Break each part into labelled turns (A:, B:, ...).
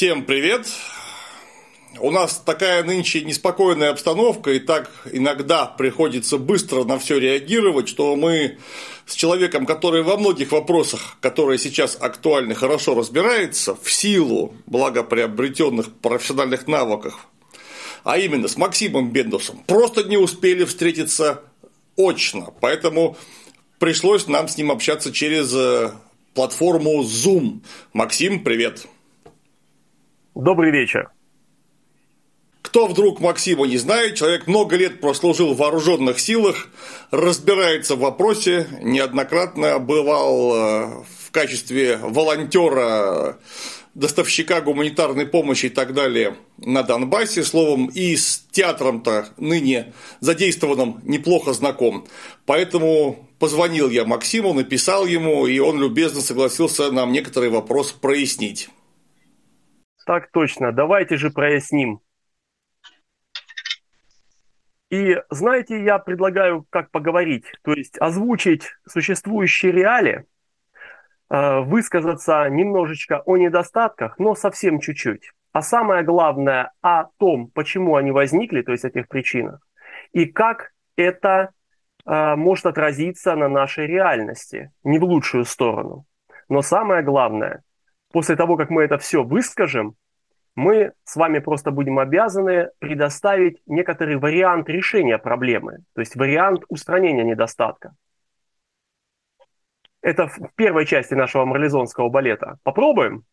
A: Всем привет! У нас такая нынче неспокойная обстановка, и так иногда приходится быстро на все реагировать, что мы с человеком, который во многих вопросах, которые сейчас актуальны, хорошо разбирается, в силу благоприобретенных профессиональных навыков, а именно с Максимом Бендусом, просто не успели встретиться очно. Поэтому пришлось нам с ним общаться через э, платформу Zoom. Максим, привет.
B: Добрый вечер.
A: Кто вдруг Максима не знает, человек много лет прослужил в вооруженных силах, разбирается в вопросе, неоднократно бывал э, в качестве волонтера доставщика гуманитарной помощи и так далее на Донбассе, словом, и с театром-то ныне задействованным неплохо знаком. Поэтому позвонил я Максиму, написал ему, и он любезно согласился нам некоторые вопросы прояснить.
B: Так точно, давайте же проясним. И знаете, я предлагаю как поговорить, то есть озвучить существующие реалии, Э, высказаться немножечко о недостатках, но совсем чуть-чуть. А самое главное о том, почему они возникли, то есть о тех причинах, и как это э, может отразиться на нашей реальности, не в лучшую сторону. Но самое главное, после того, как мы это все выскажем, мы с вами просто будем обязаны предоставить некоторый вариант решения проблемы, то есть вариант устранения недостатка. Это в первой части нашего марлезонского балета. Попробуем?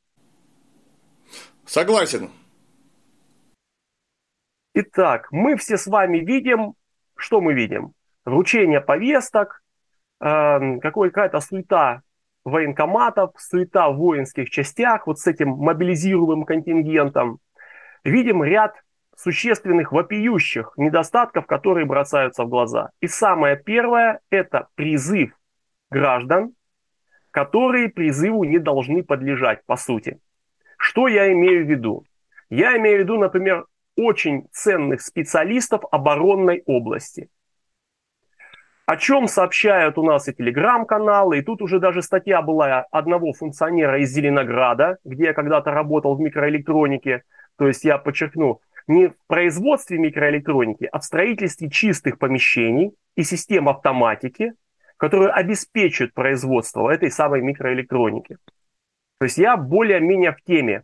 A: Согласен.
B: Итак, мы все с вами видим, что мы видим? Вручение повесток, э, какая-то суета военкоматов, суета в воинских частях, вот с этим мобилизируемым контингентом. Видим ряд существенных вопиющих недостатков, которые бросаются в глаза. И самое первое – это призыв граждан которые призыву не должны подлежать, по сути. Что я имею в виду? Я имею в виду, например, очень ценных специалистов оборонной области. О чем сообщают у нас и телеграм-каналы, и тут уже даже статья была одного функционера из Зеленограда, где я когда-то работал в микроэлектронике, то есть я подчеркну, не в производстве микроэлектроники, а в строительстве чистых помещений и систем автоматики, которые обеспечат производство этой самой микроэлектроники. То есть я более-менее в теме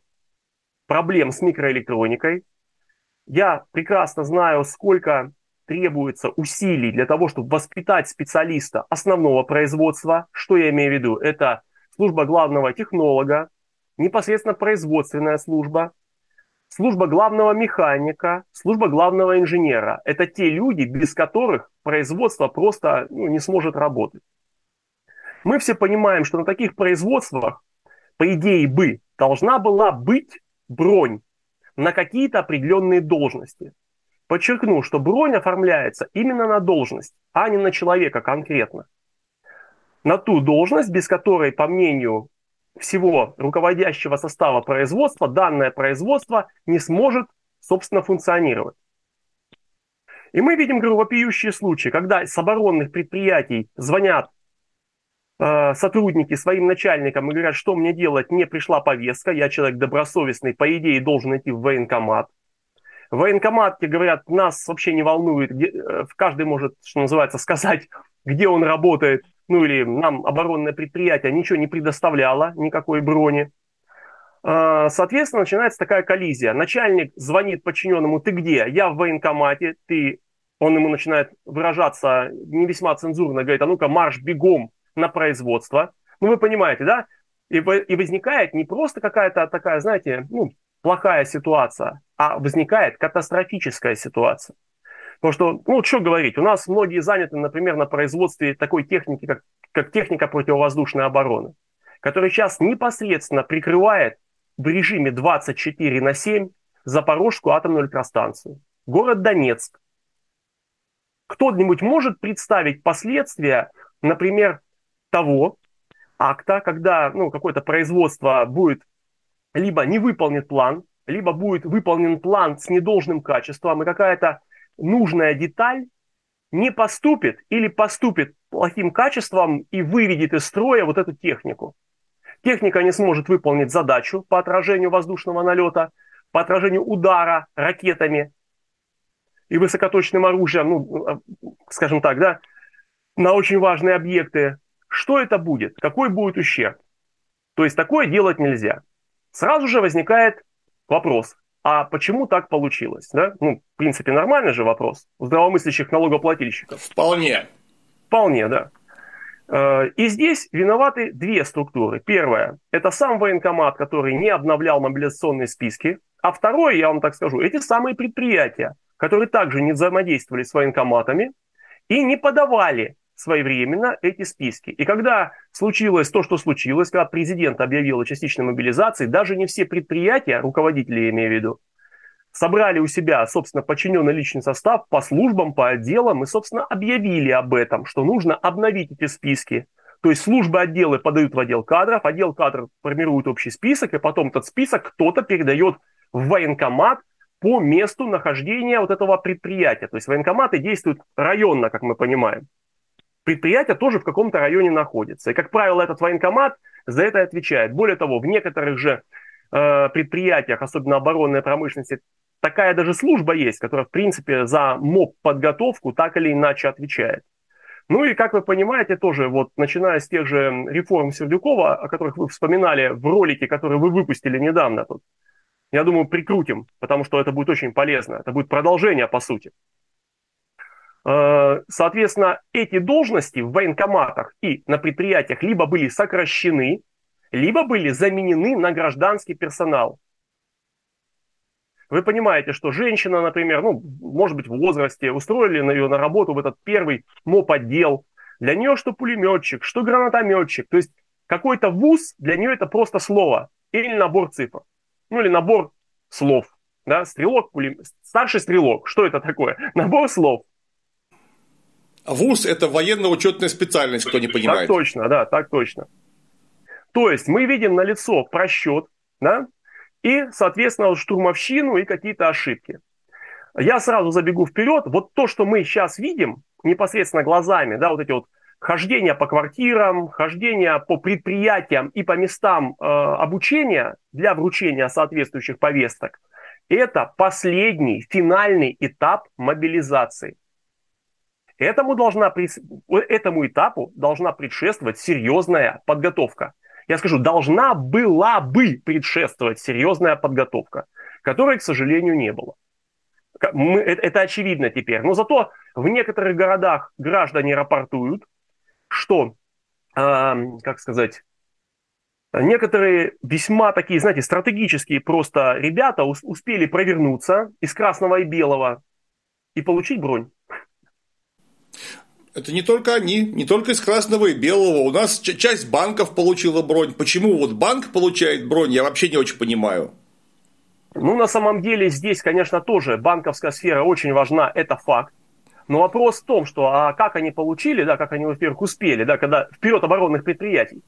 B: проблем с микроэлектроникой. Я прекрасно знаю, сколько требуется усилий для того, чтобы воспитать специалиста основного производства. Что я имею в виду? Это служба главного технолога, непосредственно производственная служба, служба главного механика, служба главного инженера. Это те люди, без которых производство просто ну, не сможет работать. Мы все понимаем, что на таких производствах, по идее бы, должна была быть бронь на какие-то определенные должности. Подчеркну, что бронь оформляется именно на должность, а не на человека конкретно. На ту должность, без которой, по мнению всего руководящего состава производства данное производство не сможет, собственно, функционировать. И мы видим говорю, вопиющие случаи, когда с оборонных предприятий звонят э, сотрудники своим начальникам и говорят, что мне делать, не пришла повестка, я человек добросовестный, по идее должен идти в военкомат. В военкомате говорят, нас вообще не волнует, где, э, каждый может, что называется, сказать, где он работает, ну или нам оборонное предприятие ничего не предоставляло, никакой брони. А, соответственно, начинается такая коллизия. Начальник звонит подчиненному, ты где? Я в военкомате, ты... Он ему начинает выражаться не весьма цензурно, говорит, а ну-ка марш бегом на производство. Ну, вы понимаете, да? И, и возникает не просто какая-то такая, знаете, ну, плохая ситуация, а возникает катастрофическая ситуация. Потому что, ну, что говорить, у нас многие заняты, например, на производстве такой техники, как, как техника противовоздушной обороны, которая сейчас непосредственно прикрывает в режиме 24 на 7 Запорожскую атомную электростанцию, город Донецк. Кто-нибудь может представить последствия, например, того акта, когда ну, какое-то производство будет либо не выполнит план, либо будет выполнен план с недолжным качеством, и какая-то нужная деталь не поступит или поступит плохим качеством и выведет из строя вот эту технику. Техника не сможет выполнить задачу по отражению воздушного налета, по отражению удара ракетами и высокоточным оружием, ну, скажем так, да, на очень важные объекты. Что это будет? Какой будет ущерб? То есть такое делать нельзя. Сразу же возникает вопрос, а почему так получилось? Да? Ну, в принципе, нормальный же вопрос у здравомыслящих налогоплательщиков.
A: Вполне.
B: Вполне, да. Э, и здесь виноваты две структуры. Первое – это сам военкомат, который не обновлял мобилизационные списки. А второе, я вам так скажу, эти самые предприятия, которые также не взаимодействовали с военкоматами и не подавали своевременно эти списки. И когда случилось то, что случилось, когда президент объявил о частичной мобилизации, даже не все предприятия, руководители я имею в виду, собрали у себя, собственно, подчиненный личный состав по службам, по отделам и, собственно, объявили об этом, что нужно обновить эти списки. То есть службы отделы подают в отдел кадров, отдел кадров формирует общий список, и потом этот список кто-то передает в военкомат по месту нахождения вот этого предприятия. То есть военкоматы действуют районно, как мы понимаем. Предприятие тоже в каком-то районе находится. И, как правило, этот военкомат за это отвечает. Более того, в некоторых же э, предприятиях, особенно оборонной промышленности, такая даже служба есть, которая, в принципе, за МОП подготовку так или иначе отвечает. Ну и, как вы понимаете, тоже вот начиная с тех же реформ Сердюкова, о которых вы вспоминали в ролике, который вы выпустили недавно тут, я думаю, прикрутим, потому что это будет очень полезно. Это будет продолжение, по сути. Э, соответственно, эти должности в военкоматах и на предприятиях либо были сокращены, либо были заменены на гражданский персонал. Вы понимаете, что женщина, например, ну, может быть, в возрасте, устроили ее на работу в этот первый МОП-отдел. Для нее что пулеметчик, что гранатометчик. То есть какой-то вуз для нее это просто слово или набор цифр. Ну, или набор слов. Да? Стрелок, пулемет, старший стрелок. Что это такое? Набор слов.
A: ВУЗ – это военно-учетная специальность, кто не понимает.
B: Так точно, да, так точно. То есть мы видим на лицо просчет, да, и, соответственно, штурмовщину и какие-то ошибки. Я сразу забегу вперед. Вот то, что мы сейчас видим непосредственно глазами, да, вот эти вот хождения по квартирам, хождения по предприятиям и по местам э, обучения для вручения соответствующих повесток, это последний, финальный этап мобилизации. Этому, должна, этому этапу должна предшествовать серьезная подготовка я скажу, должна была бы предшествовать серьезная подготовка, которой, к сожалению, не было. Мы, это, это очевидно теперь. Но зато в некоторых городах граждане рапортуют, что, э, как сказать, некоторые весьма такие, знаете, стратегические просто ребята успели провернуться из красного и белого и получить бронь.
A: Это не только они, не только из красного и белого. У нас часть банков получила бронь. Почему вот банк получает бронь, я вообще не очень понимаю.
B: Ну, на самом деле, здесь, конечно, тоже банковская сфера очень важна, это факт. Но вопрос в том, что а как они получили, да, как они, во-первых, успели, да, когда вперед оборонных предприятий.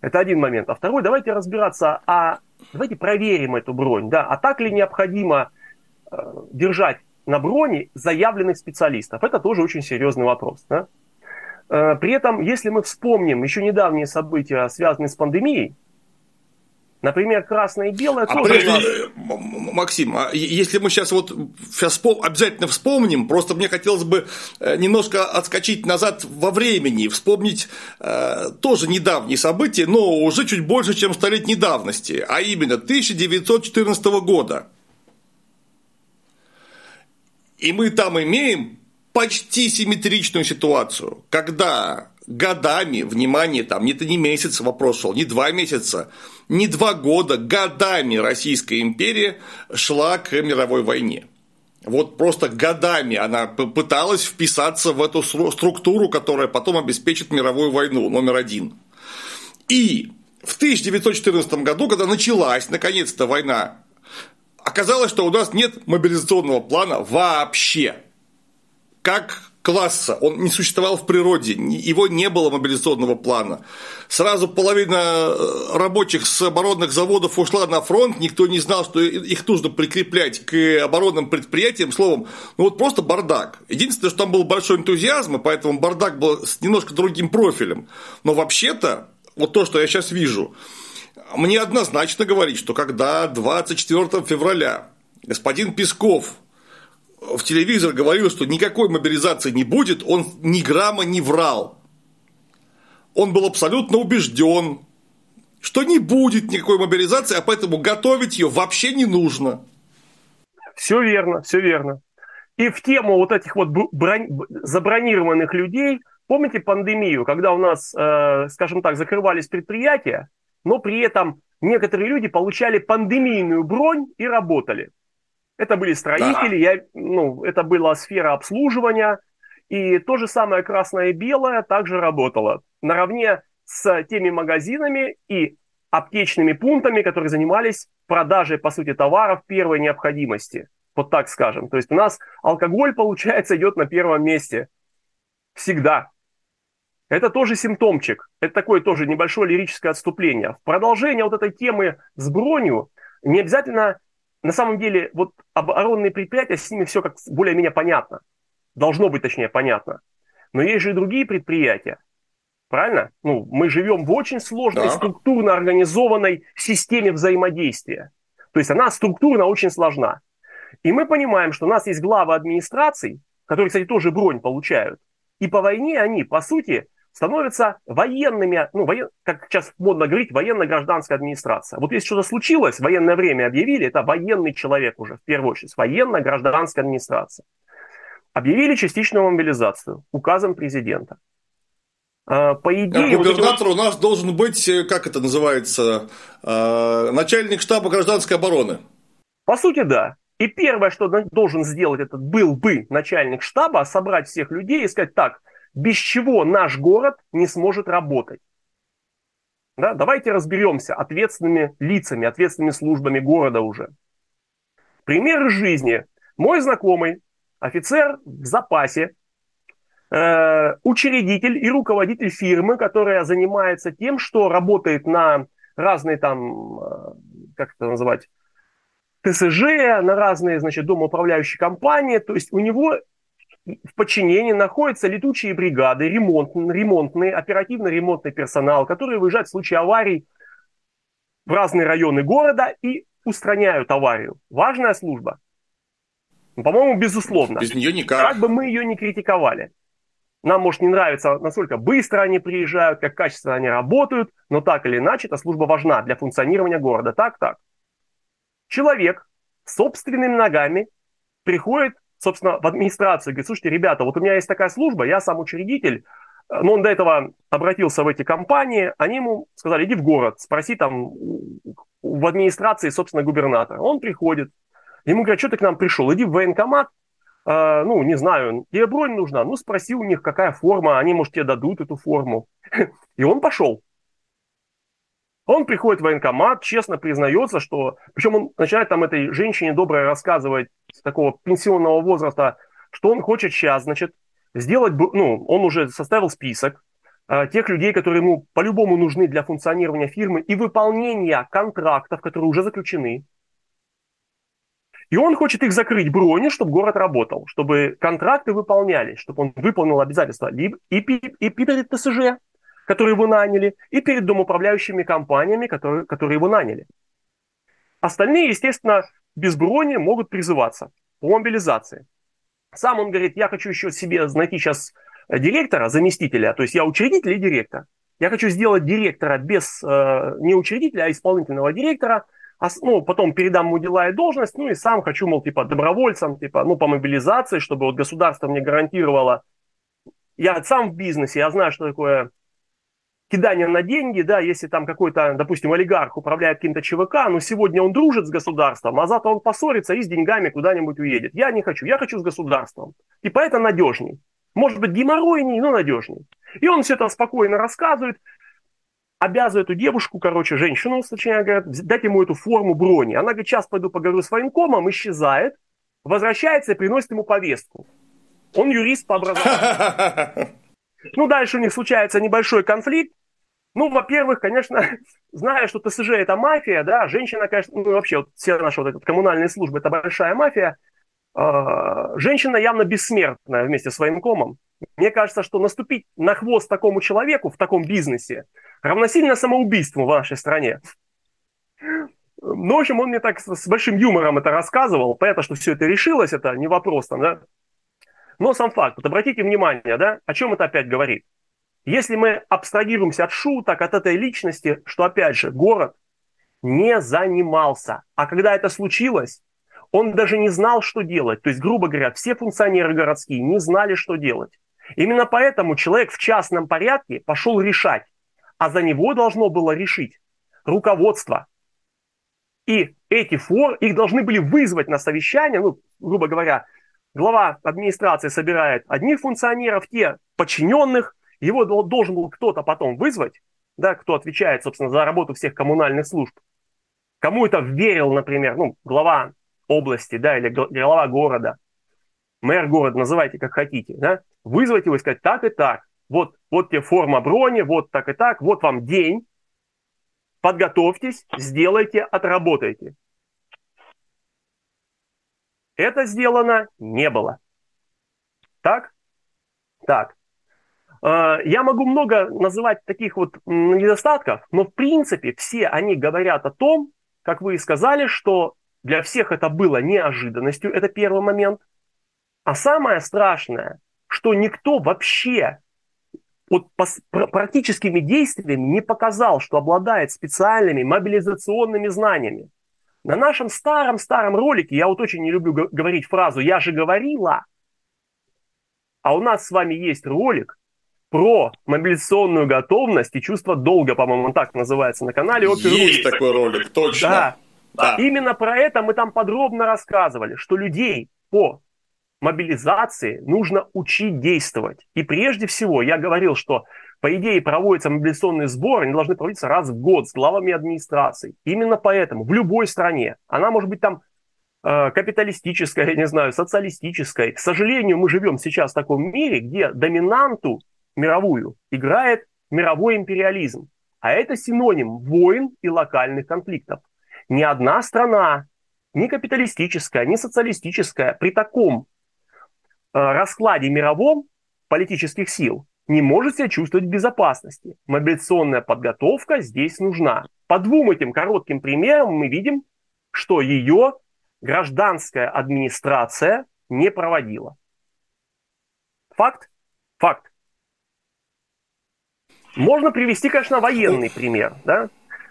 B: Это один момент. А второй, давайте разбираться, а давайте проверим эту бронь, да, а так ли необходимо э, держать на броне заявленных специалистов. Это тоже очень серьезный вопрос. Да? Э, при этом, если мы вспомним еще недавние события, связанные с пандемией, Например, красное и белое а тоже. Прежде, нас...
A: Максим, а если мы сейчас вот сейчас обязательно вспомним, просто мне хотелось бы э, немножко отскочить назад во времени, вспомнить э, тоже недавние события, но уже чуть больше, чем столетней давности, а именно 1914 года. И мы там имеем почти симметричную ситуацию, когда годами, внимание, там не, не месяц вопрос шел, не два месяца, не два года, годами Российская империя шла к мировой войне. Вот просто годами она пыталась вписаться в эту структуру, которая потом обеспечит мировую войну номер один. И в 1914 году, когда началась наконец-то война оказалось, что у нас нет мобилизационного плана вообще. Как класса, он не существовал в природе, его не было мобилизационного плана. Сразу половина э, рабочих с оборонных заводов ушла на фронт, никто не знал, что их нужно прикреплять к оборонным предприятиям, словом, ну вот просто бардак. Единственное, что там был большой энтузиазм, и поэтому бардак был с немножко другим профилем. Но вообще-то, вот то, что я сейчас вижу, мне однозначно говорить, что когда 24 февраля господин Песков в телевизор говорил, что никакой мобилизации не будет, он ни грамма не врал. Он был абсолютно убежден, что не будет никакой мобилизации, а поэтому готовить ее вообще не нужно.
B: Все верно, все верно. И в тему вот этих вот брон... забронированных людей, помните пандемию, когда у нас, э, скажем так, закрывались предприятия, но при этом некоторые люди получали пандемийную бронь и работали. Это были строители, да. я, ну, это была сфера обслуживания, и то же самое красное и белое также работало наравне с теми магазинами и аптечными пунктами, которые занимались продажей, по сути, товаров первой необходимости. Вот так скажем. То есть у нас алкоголь, получается, идет на первом месте. Всегда. Это тоже симптомчик. Это такое тоже небольшое лирическое отступление. В продолжение вот этой темы с бронью не обязательно, на самом деле, вот оборонные предприятия, с ними все как более-менее понятно. Должно быть, точнее, понятно. Но есть же и другие предприятия. Правильно? Ну, мы живем в очень сложной, да. структурно организованной системе взаимодействия. То есть она структурно очень сложна. И мы понимаем, что у нас есть главы администраций, которые, кстати, тоже бронь получают. И по войне они, по сути, становятся военными, ну, воен, как сейчас модно говорить, военно-гражданская администрация. Вот если что-то случилось, военное время объявили, это военный человек уже, в первую очередь, военно-гражданская администрация. Объявили частичную мобилизацию указом президента.
A: А, по идее... А губернатор вот... у нас должен быть, э, как это называется, э, начальник штаба гражданской обороны.
B: По сути, да. И первое, что должен сделать этот был бы начальник штаба, собрать всех людей и сказать, так, без чего наш город не сможет работать. Да? Давайте разберемся ответственными лицами, ответственными службами города уже. Пример жизни. Мой знакомый, офицер в запасе, э, учредитель и руководитель фирмы, которая занимается тем, что работает на разные там, э, как это называть, ТСЖ, на разные, значит, домоуправляющие компании. То есть у него в подчинении находятся летучие бригады, ремонт, ремонтный, оперативно-ремонтный персонал, которые выезжают в случае аварий в разные районы города и устраняют аварию. Важная служба. По-моему, безусловно.
A: Без нее никак.
B: Как бы мы ее не критиковали. Нам, может, не нравится, насколько быстро они приезжают, как качественно они работают, но так или иначе, эта служба важна для функционирования города. Так, так человек собственными ногами приходит, собственно, в администрацию говорит, слушайте, ребята, вот у меня есть такая служба, я сам учредитель, но он до этого обратился в эти компании, они ему сказали, иди в город, спроси там в администрации, собственно, губернатора. Он приходит, ему говорят, что ты к нам пришел, иди в военкомат, э, ну, не знаю, тебе бронь нужна, ну, спроси у них, какая форма, они, может, тебе дадут эту форму. И он пошел. Он приходит в военкомат, честно признается, что... Причем он начинает там этой женщине доброй рассказывать с такого пенсионного возраста, что он хочет сейчас, значит, сделать... Ну, он уже составил список э, тех людей, которые ему по-любому нужны для функционирования фирмы и выполнения контрактов, которые уже заключены. И он хочет их закрыть броню, чтобы город работал, чтобы контракты выполнялись, чтобы он выполнил обязательства и, и, и перед ТСЖ, которые его наняли, и перед домоуправляющими компаниями, которые, которые его наняли. Остальные, естественно, без брони могут призываться по мобилизации. Сам он говорит, я хочу еще себе найти сейчас директора, заместителя, то есть я учредитель и директор. Я хочу сделать директора без, э, не учредителя, а исполнительного директора, а, ну, потом передам ему дела и должность, ну и сам хочу, мол, типа, добровольцем, типа, ну, по мобилизации, чтобы вот государство мне гарантировало. Я сам в бизнесе, я знаю, что такое кидание на деньги, да, если там какой-то, допустим, олигарх управляет каким-то ЧВК, но сегодня он дружит с государством, а завтра он поссорится и с деньгами куда-нибудь уедет. Я не хочу, я хочу с государством. Типа это надежней. Может быть, геморройней, но надежней. И он все это спокойно рассказывает, обязывает эту девушку, короче, женщину, точнее говоря, дать ему эту форму брони. Она говорит, сейчас пойду поговорю с военкомом, исчезает, возвращается и приносит ему повестку. Он юрист по образованию. Ну, дальше у них случается небольшой конфликт, ну, во-первых, конечно, зная, что ТСЖ это мафия, да, женщина, конечно, ну, вообще, вот все наши вот эти коммунальные службы это большая мафия, э, женщина явно бессмертная вместе с военкомом. Мне кажется, что наступить на хвост такому человеку в таком бизнесе равносильно самоубийству в нашей стране. Ну, в общем, он мне так с большим юмором это рассказывал. Понятно, что все это решилось, это не вопрос да. Но сам факт, вот обратите внимание, да, о чем это опять говорит. Если мы абстрагируемся от шуток, от этой личности, что опять же, город не занимался. А когда это случилось, он даже не знал, что делать. То есть, грубо говоря, все функционеры городские не знали, что делать. Именно поэтому человек в частном порядке пошел решать, а за него должно было решить руководство. И эти фор, их должны были вызвать на совещание, ну, грубо говоря, глава администрации собирает одних функционеров, те подчиненных, его должен был кто-то потом вызвать, да, кто отвечает, собственно, за работу всех коммунальных служб. Кому это верил, например, ну, глава области, да, или глава города, мэр города, называйте как хотите, да, вызвать его и сказать так и так, вот, вот тебе форма брони, вот так и так, вот вам день, подготовьтесь, сделайте, отработайте. Это сделано не было. Так? Так. Э, я могу много называть таких вот недостатков, но в принципе все они говорят о том, как вы и сказали, что для всех это было неожиданностью, это первый момент. А самое страшное, что никто вообще вот практическими действиями не показал, что обладает специальными мобилизационными знаниями. На нашем старом-старом ролике, я вот очень не люблю говорить фразу «я же говорила», а у нас с вами есть ролик про мобилизационную готовность и чувство долга, по-моему, так называется на канале
A: Опер Есть такой ролик, точно.
B: Да. да. Именно про это мы там подробно рассказывали, что людей по мобилизации нужно учить действовать. И прежде всего я говорил, что по идее проводятся мобилизационные сборы, они должны проводиться раз в год с главами администрации. Именно поэтому в любой стране, она может быть там э, капиталистическая, я не знаю, социалистическая. К сожалению, мы живем сейчас в таком мире, где доминанту мировую играет мировой империализм. А это синоним войн и локальных конфликтов. Ни одна страна, ни капиталистическая, ни социалистическая при таком э, раскладе мировом политических сил не может себя чувствовать в безопасности. Мобилизационная подготовка здесь нужна. По двум этим коротким примерам мы видим, что ее гражданская администрация не проводила. Факт? Факт. Можно привести, конечно, военный пример. Да?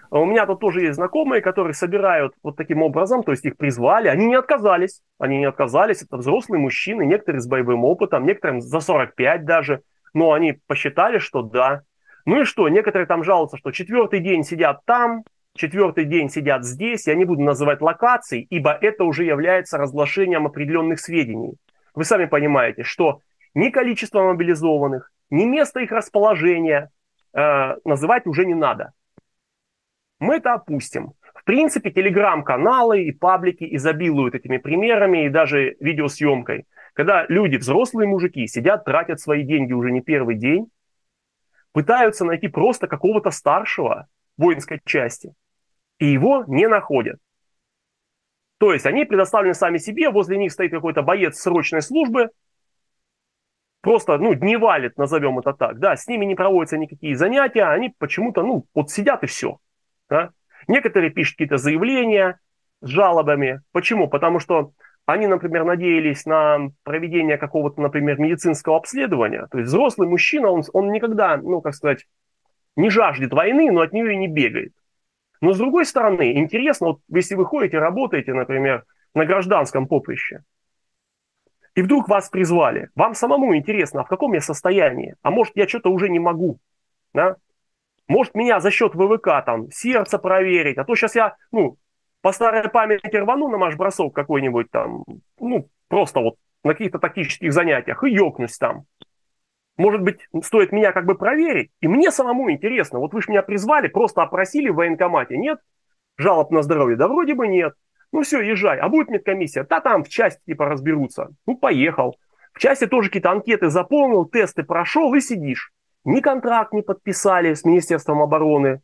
B: У меня тут тоже есть знакомые, которые собирают вот таким образом, то есть их призвали, они не отказались, они не отказались, это взрослые мужчины, некоторые с боевым опытом, некоторым за 45 даже, но они посчитали, что да. Ну и что, некоторые там жалуются, что четвертый день сидят там, четвертый день сидят здесь, я не буду называть локаций, ибо это уже является разглашением определенных сведений. Вы сами понимаете, что ни количество мобилизованных, ни место их расположения э, называть уже не надо. Мы это опустим. В принципе, телеграм-каналы и паблики изобилуют этими примерами и даже видеосъемкой. Когда люди, взрослые мужики, сидят, тратят свои деньги уже не первый день, пытаются найти просто какого-то старшего воинской части, и его не находят. То есть они предоставлены сами себе, возле них стоит какой-то боец срочной службы, просто, ну, дневалит, назовем это так, да, с ними не проводятся никакие занятия, они почему-то, ну, вот сидят и все, да. Некоторые пишут какие-то заявления с жалобами. Почему? Потому что они, например, надеялись на проведение какого-то, например, медицинского обследования. То есть взрослый мужчина, он, он никогда, ну, как сказать, не жаждет войны, но от нее и не бегает. Но с другой стороны, интересно, вот если вы ходите, работаете, например, на гражданском поприще, и вдруг вас призвали, вам самому интересно, а в каком я состоянии? А может, я что-то уже не могу? Да? Может, меня за счет ВВК там сердце проверить, а то сейчас я, ну, по старой памяти рвану на марш-бросок какой-нибудь там, ну, просто вот на каких-то тактических занятиях и ёкнусь там. Может быть, стоит меня как бы проверить, и мне самому интересно, вот вы же меня призвали, просто опросили в военкомате, нет? Жалоб на здоровье? Да вроде бы нет. Ну все, езжай. А будет медкомиссия? Да там в части типа разберутся. Ну поехал. В части тоже какие-то анкеты заполнил, тесты прошел и сидишь. Ни контракт не подписали с Министерством обороны,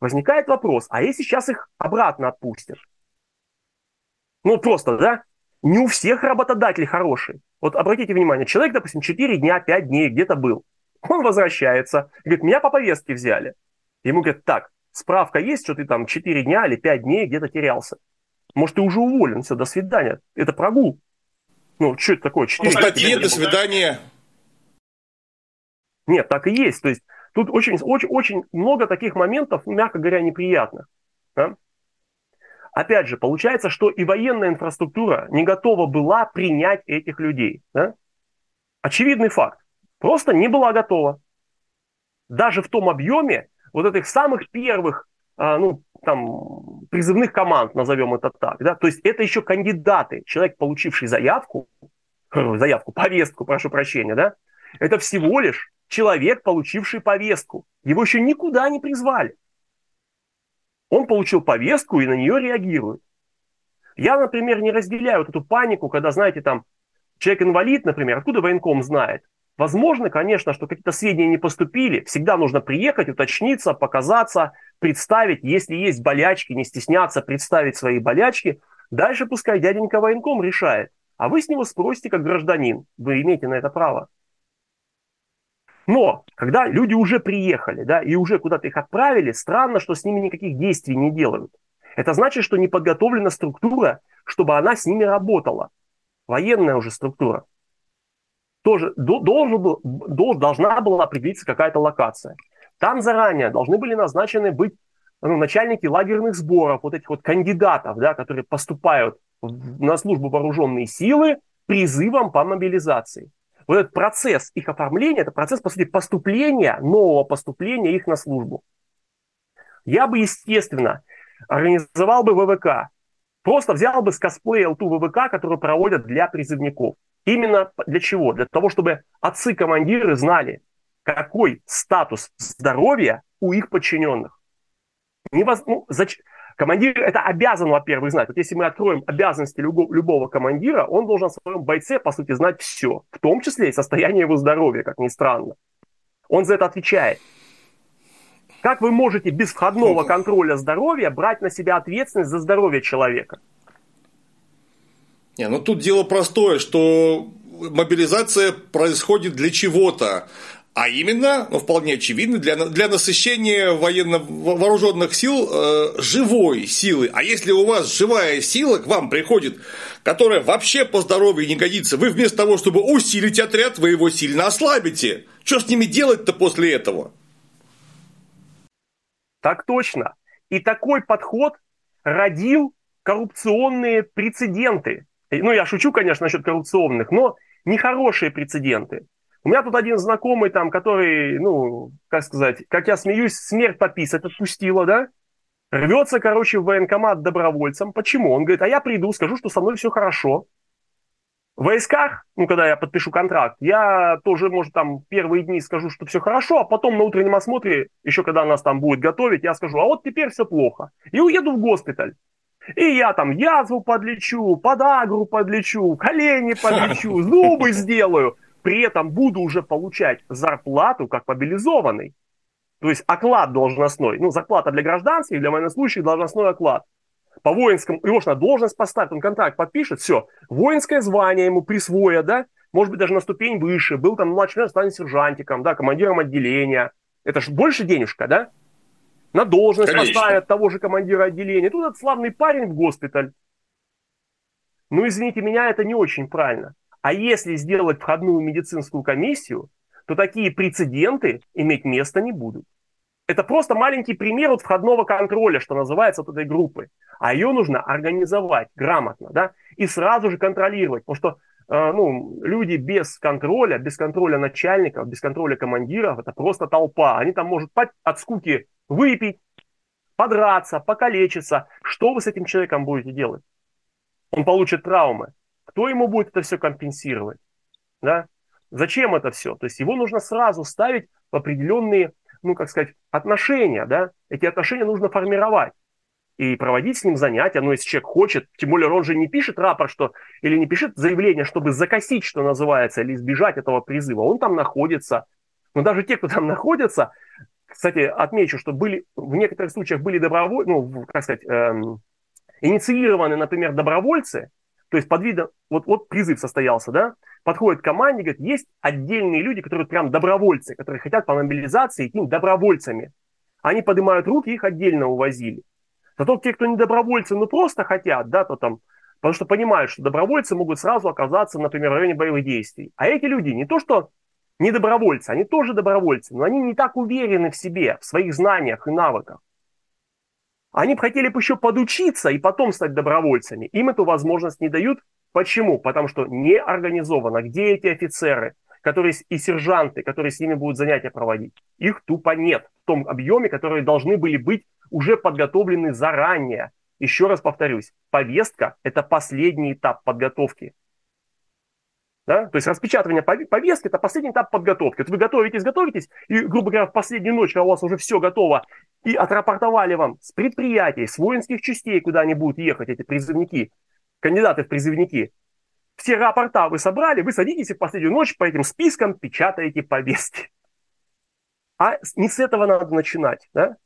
B: возникает вопрос, а если сейчас их обратно отпустят? Ну, просто, да? Не у всех работодатель хороший. Вот обратите внимание, человек, допустим, 4 дня, 5 дней где-то был. Он возвращается, говорит, меня по повестке взяли. Ему говорят, так, справка есть, что ты там 4 дня или 5 дней где-то терялся. Может, ты уже уволен, все, до свидания. Это прогул. Ну, что это такое? 4
A: По статье, до свидания.
B: Нет, так и есть. То есть тут очень, очень, очень много таких моментов, мягко говоря, неприятных. Да? Опять же, получается, что и военная инфраструктура не готова была принять этих людей. Да? Очевидный факт. Просто не была готова. Даже в том объеме вот этих самых первых ну, там, призывных команд, назовем это так. Да? То есть это еще кандидаты, человек, получивший заявку, заявку, повестку, прошу прощения, да, это всего лишь человек, получивший повестку. Его еще никуда не призвали. Он получил повестку и на нее реагирует. Я, например, не разделяю вот эту панику, когда, знаете, там, человек-инвалид, например, откуда военком знает? Возможно, конечно, что какие-то сведения не поступили. Всегда нужно приехать, уточниться, показаться, представить. Если есть болячки, не стесняться представить свои болячки. Дальше пускай дяденька военком решает. А вы с него спросите как гражданин. Вы имеете на это право. Но, когда люди уже приехали, да, и уже куда-то их отправили, странно, что с ними никаких действий не делают. Это значит, что не подготовлена структура, чтобы она с ними работала. Военная уже структура. Тоже должен был, должна была определиться какая-то локация. Там заранее должны были назначены быть ну, начальники лагерных сборов, вот этих вот кандидатов, да, которые поступают на службу вооруженные силы призывом по мобилизации вот этот процесс их оформления, это процесс, по сути, поступления, нового поступления их на службу. Я бы, естественно, организовал бы ВВК. Просто взял бы с косплея ту ВВК, которую проводят для призывников. Именно для чего? Для того, чтобы отцы-командиры знали, какой статус здоровья у их подчиненных. Невоз... Ну, зач... Командир это обязан, во-первых, знать. Вот если мы откроем обязанности любого, любого командира, он должен о своем бойце, по сути, знать все, в том числе и состояние его здоровья, как ни странно. Он за это отвечает. Как вы можете без входного контроля здоровья брать на себя ответственность за здоровье человека?
A: Не, ну тут дело простое, что мобилизация происходит для чего-то а именно, ну, вполне очевидно, для, для насыщения военно вооруженных сил э, живой силы. А если у вас живая сила к вам приходит, которая вообще по здоровью не годится, вы вместо того, чтобы усилить отряд, вы его сильно ослабите. Что с ними делать-то после этого?
B: Так точно. И такой подход родил коррупционные прецеденты. Ну, я шучу, конечно, насчет коррупционных, но нехорошие прецеденты. У меня тут один знакомый там, который, ну, как сказать, как я смеюсь, смерть пописать отпустила, да? Рвется, короче, в военкомат добровольцем. Почему? Он говорит, а я приду, скажу, что со мной все хорошо. В войсках, ну, когда я подпишу контракт, я тоже, может, там первые дни скажу, что все хорошо, а потом на утреннем осмотре, еще когда нас там будет готовить, я скажу, а вот теперь все плохо. И уеду в госпиталь. И я там язву подлечу, подагру подлечу, колени подлечу, зубы сделаю при этом буду уже получать зарплату как мобилизованный. То есть оклад должностной. Ну, зарплата для гражданских, для военнослужащих должностной оклад. По воинскому, его же на должность поставить, он контракт подпишет, все. Воинское звание ему присвоят, да, может быть, даже на ступень выше. Был там младший, станет сержантиком, да, командиром отделения. Это же больше денежка, да? На должность Конечно. поставят того же командира отделения. Тут этот славный парень в госпиталь. Ну, извините меня, это не очень правильно. А если сделать входную медицинскую комиссию, то такие прецеденты иметь места не будут. Это просто маленький пример вот входного контроля, что называется, от этой группы. А ее нужно организовать грамотно, да, и сразу же контролировать. Потому что э, ну, люди без контроля, без контроля начальников, без контроля командиров, это просто толпа. Они там могут от скуки выпить, подраться, покалечиться. Что вы с этим человеком будете делать? Он получит травмы. Кто ему будет это все компенсировать? Да? Зачем это все? То есть его нужно сразу ставить в определенные, ну, как сказать, отношения. Да? Эти отношения нужно формировать и проводить с ним занятия, ну, если человек хочет, тем более он же не пишет рапорт, что, или не пишет заявление, чтобы закосить, что называется, или избежать этого призыва, он там находится. Но даже те, кто там находится, кстати, отмечу, что были, в некоторых случаях были добровольцы, ну, как сказать, эм, инициированы, например, добровольцы, То есть под видом, вот, вот призыв состоялся, да, подходит к команде, говорит, есть отдельные люди, которые прям добровольцы, которые хотят по мобилизации идти добровольцами. Они поднимают руки, их отдельно увозили. Зато те, кто не добровольцы, ну просто хотят, да, то там, потому что понимают, что добровольцы могут сразу оказаться, например, в районе боевых действий. А эти люди не то, что не добровольцы, они тоже добровольцы, но они не так уверены в себе, в своих знаниях и навыках. Они бы хотели бы еще подучиться и потом стать добровольцами. Им эту возможность не дают. Почему? Потому что не организовано. Где эти офицеры? которые и сержанты, которые с ними будут занятия проводить. Их тупо нет в том объеме, которые должны были быть уже подготовлены заранее. Еще раз повторюсь, повестка – это последний этап подготовки. Да? То есть распечатывание повестки – это последний этап подготовки. Вот вы готовитесь, готовитесь, и, грубо говоря, в последнюю ночь, когда у вас уже все готово, и отрапортовали вам с предприятий, с воинских частей, куда они будут ехать, эти призывники, кандидаты в призывники, все рапорта вы собрали, вы садитесь и в последнюю ночь по этим спискам печатаете повестки. А не с этого надо начинать, да?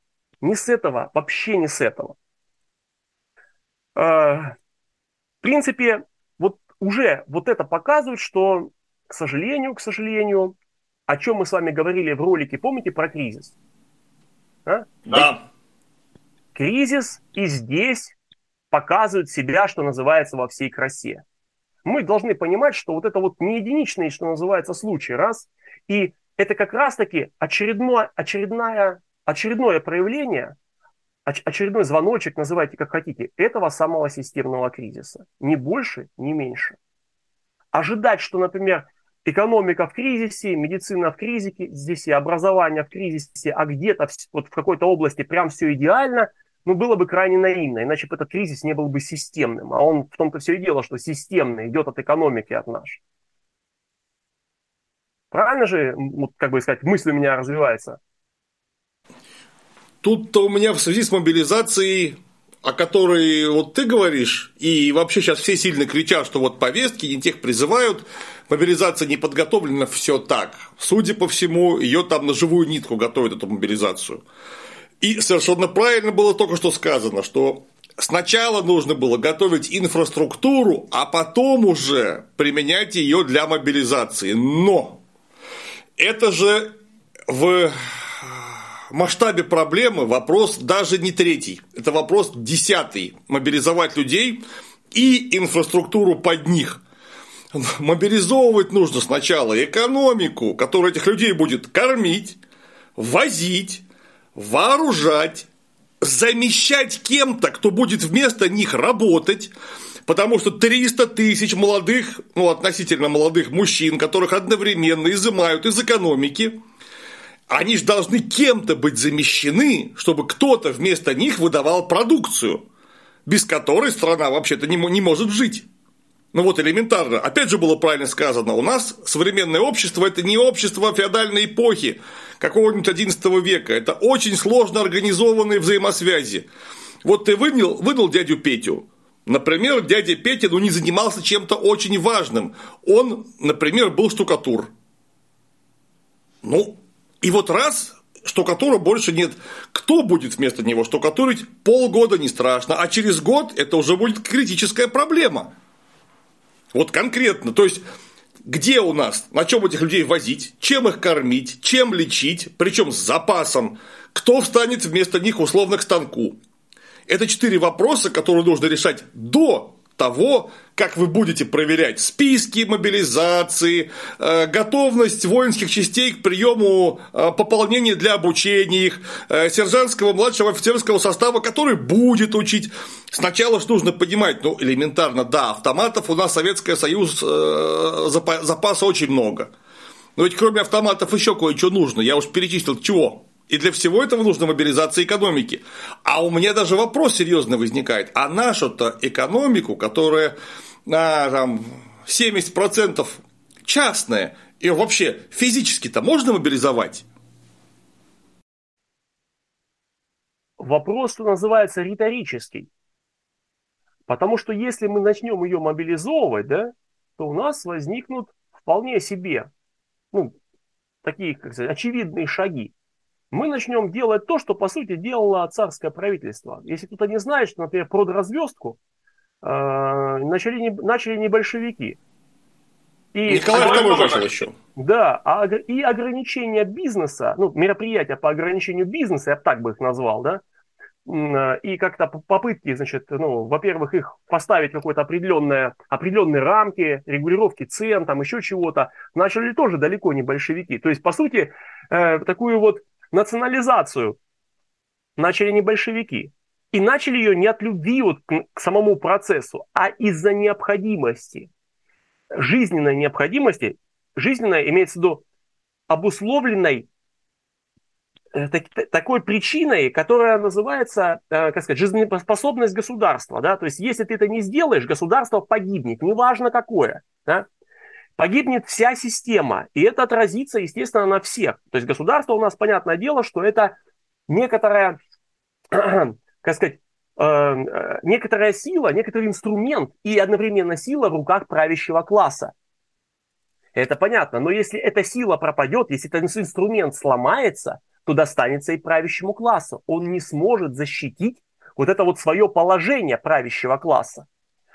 B: Не с этого, вообще не с этого. А, в принципе, уже вот это показывает, что, к сожалению, к сожалению, о чем мы с вами говорили в ролике, помните, про кризис?
A: А? Да.
B: Кризис и здесь показывает себя, что называется, во всей красе мы должны понимать, что вот это вот не единичный, что называется, случай, раз, и это как раз-таки очередное, очередное, очередное проявление, очередной звоночек, называйте как хотите, этого самого системного кризиса. Ни больше, ни меньше. Ожидать, что, например, экономика в кризисе, медицина в кризисе, здесь и образование в кризисе, а где-то вот в какой-то области прям все идеально – ну, было бы крайне наивно, иначе бы этот кризис не был бы системным. А он в том-то все и дело, что системный, идет от экономики, от нашей. Правильно же, как бы сказать, мысль у меня развивается?
A: Тут-то у меня в связи с мобилизацией, о которой вот ты говоришь, и вообще сейчас все сильно кричат, что вот повестки не тех призывают, мобилизация не подготовлена, все так. Судя по всему, ее там на живую нитку готовят, эту мобилизацию. И совершенно правильно было только что сказано, что сначала нужно было готовить инфраструктуру, а потом уже применять ее для мобилизации. Но это же в масштабе проблемы вопрос даже не третий, это вопрос десятый. Мобилизовать людей и инфраструктуру под них. Мобилизовывать нужно сначала экономику, которая этих людей будет кормить, возить, вооружать, замещать кем-то, кто будет вместо них работать, потому что 300 тысяч молодых, ну, относительно молодых мужчин, которых одновременно изымают из экономики, они же должны кем-то быть замещены, чтобы кто-то вместо них выдавал продукцию, без которой страна вообще-то не, не может жить. Ну вот элементарно. Опять же было правильно сказано, у нас современное общество – это не общество феодальной эпохи, какого-нибудь 11 века. Это очень сложно организованные взаимосвязи. Вот ты вынул, вынул дядю Петю. Например, дядя Петя ну, не занимался чем-то очень важным. Он, например, был штукатур. Ну, и вот раз штукатура больше нет. Кто будет вместо него штукатурить? Полгода не страшно, а через год это уже будет критическая проблема. Вот конкретно. То есть, где у нас, на чем этих людей возить, чем их кормить, чем лечить, причем с запасом, кто встанет вместо них условно к станку. Это четыре вопроса, которые нужно решать до того, как вы будете проверять списки мобилизации, э, готовность воинских частей к приему э, пополнения для обучения их, э, сержантского младшего офицерского состава, который будет учить. Сначала же нужно понимать, ну, элементарно, да, автоматов у нас Советский Союз запаса очень много. Но ведь кроме автоматов еще кое-что нужно. Я уж перечислил, чего? И для всего этого нужна мобилизация экономики. А у меня даже вопрос серьезный возникает. А нашу-то экономику, которая а, там, 70% частная, и вообще физически-то можно мобилизовать?
B: Вопрос, что называется, риторический. Потому что если мы начнем ее мобилизовывать, да, то у нас возникнут вполне себе ну, такие, как сказать, очевидные шаги мы начнем делать то, что, по сути, делало царское правительство. Если кто-то не знает, что, например, продразверстку начали, не, начали не большевики.
A: И Николай II начал еще.
B: Да, а, и ограничения бизнеса, ну, мероприятия по ограничению бизнеса, я так бы их назвал, да, и как-то попытки, значит, ну, во-первых, их поставить какой-то определенные, определенные рамки, регулировки цен, там еще чего-то, начали тоже далеко не большевики. То есть, по сути, э, такую вот национализацию начали не большевики. И начали ее не от любви вот к, к самому процессу, а из-за необходимости. Жизненной необходимости, жизненная имеется в виду обусловленной Э, так, такой причиной, которая называется, э, как сказать, жизнеспособность государства. Да? То есть, если ты это не сделаешь, государство погибнет, неважно какое. Да? Погибнет вся система, и это отразится, естественно, на всех. То есть, государство у нас, понятное дело, что это некоторая, как сказать, э, некоторая сила, некоторый инструмент и одновременно сила в руках правящего класса. Это понятно. Но если эта сила пропадет, если этот инструмент сломается, то достанется и правящему классу. Он не сможет защитить вот это вот свое положение правящего класса.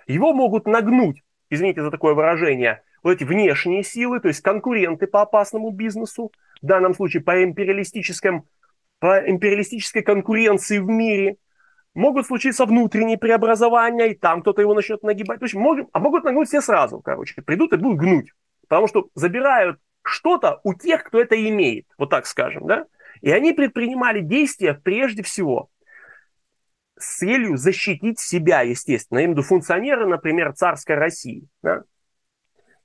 B: Его могут нагнуть, извините за такое выражение, вот эти внешние силы, то есть конкуренты по опасному бизнесу, в данном случае по, империалистическим, по империалистической конкуренции в мире, могут случиться внутренние преобразования, и там кто-то его начнет нагибать. То есть могут, а могут нагнуть все сразу, короче. Придут и будут гнуть. Потому что забирают что-то у тех, кто это имеет, вот так скажем, да? И они предпринимали действия прежде всего с целью защитить себя, естественно. Я имею в виду функционеры, например, царской России. Да?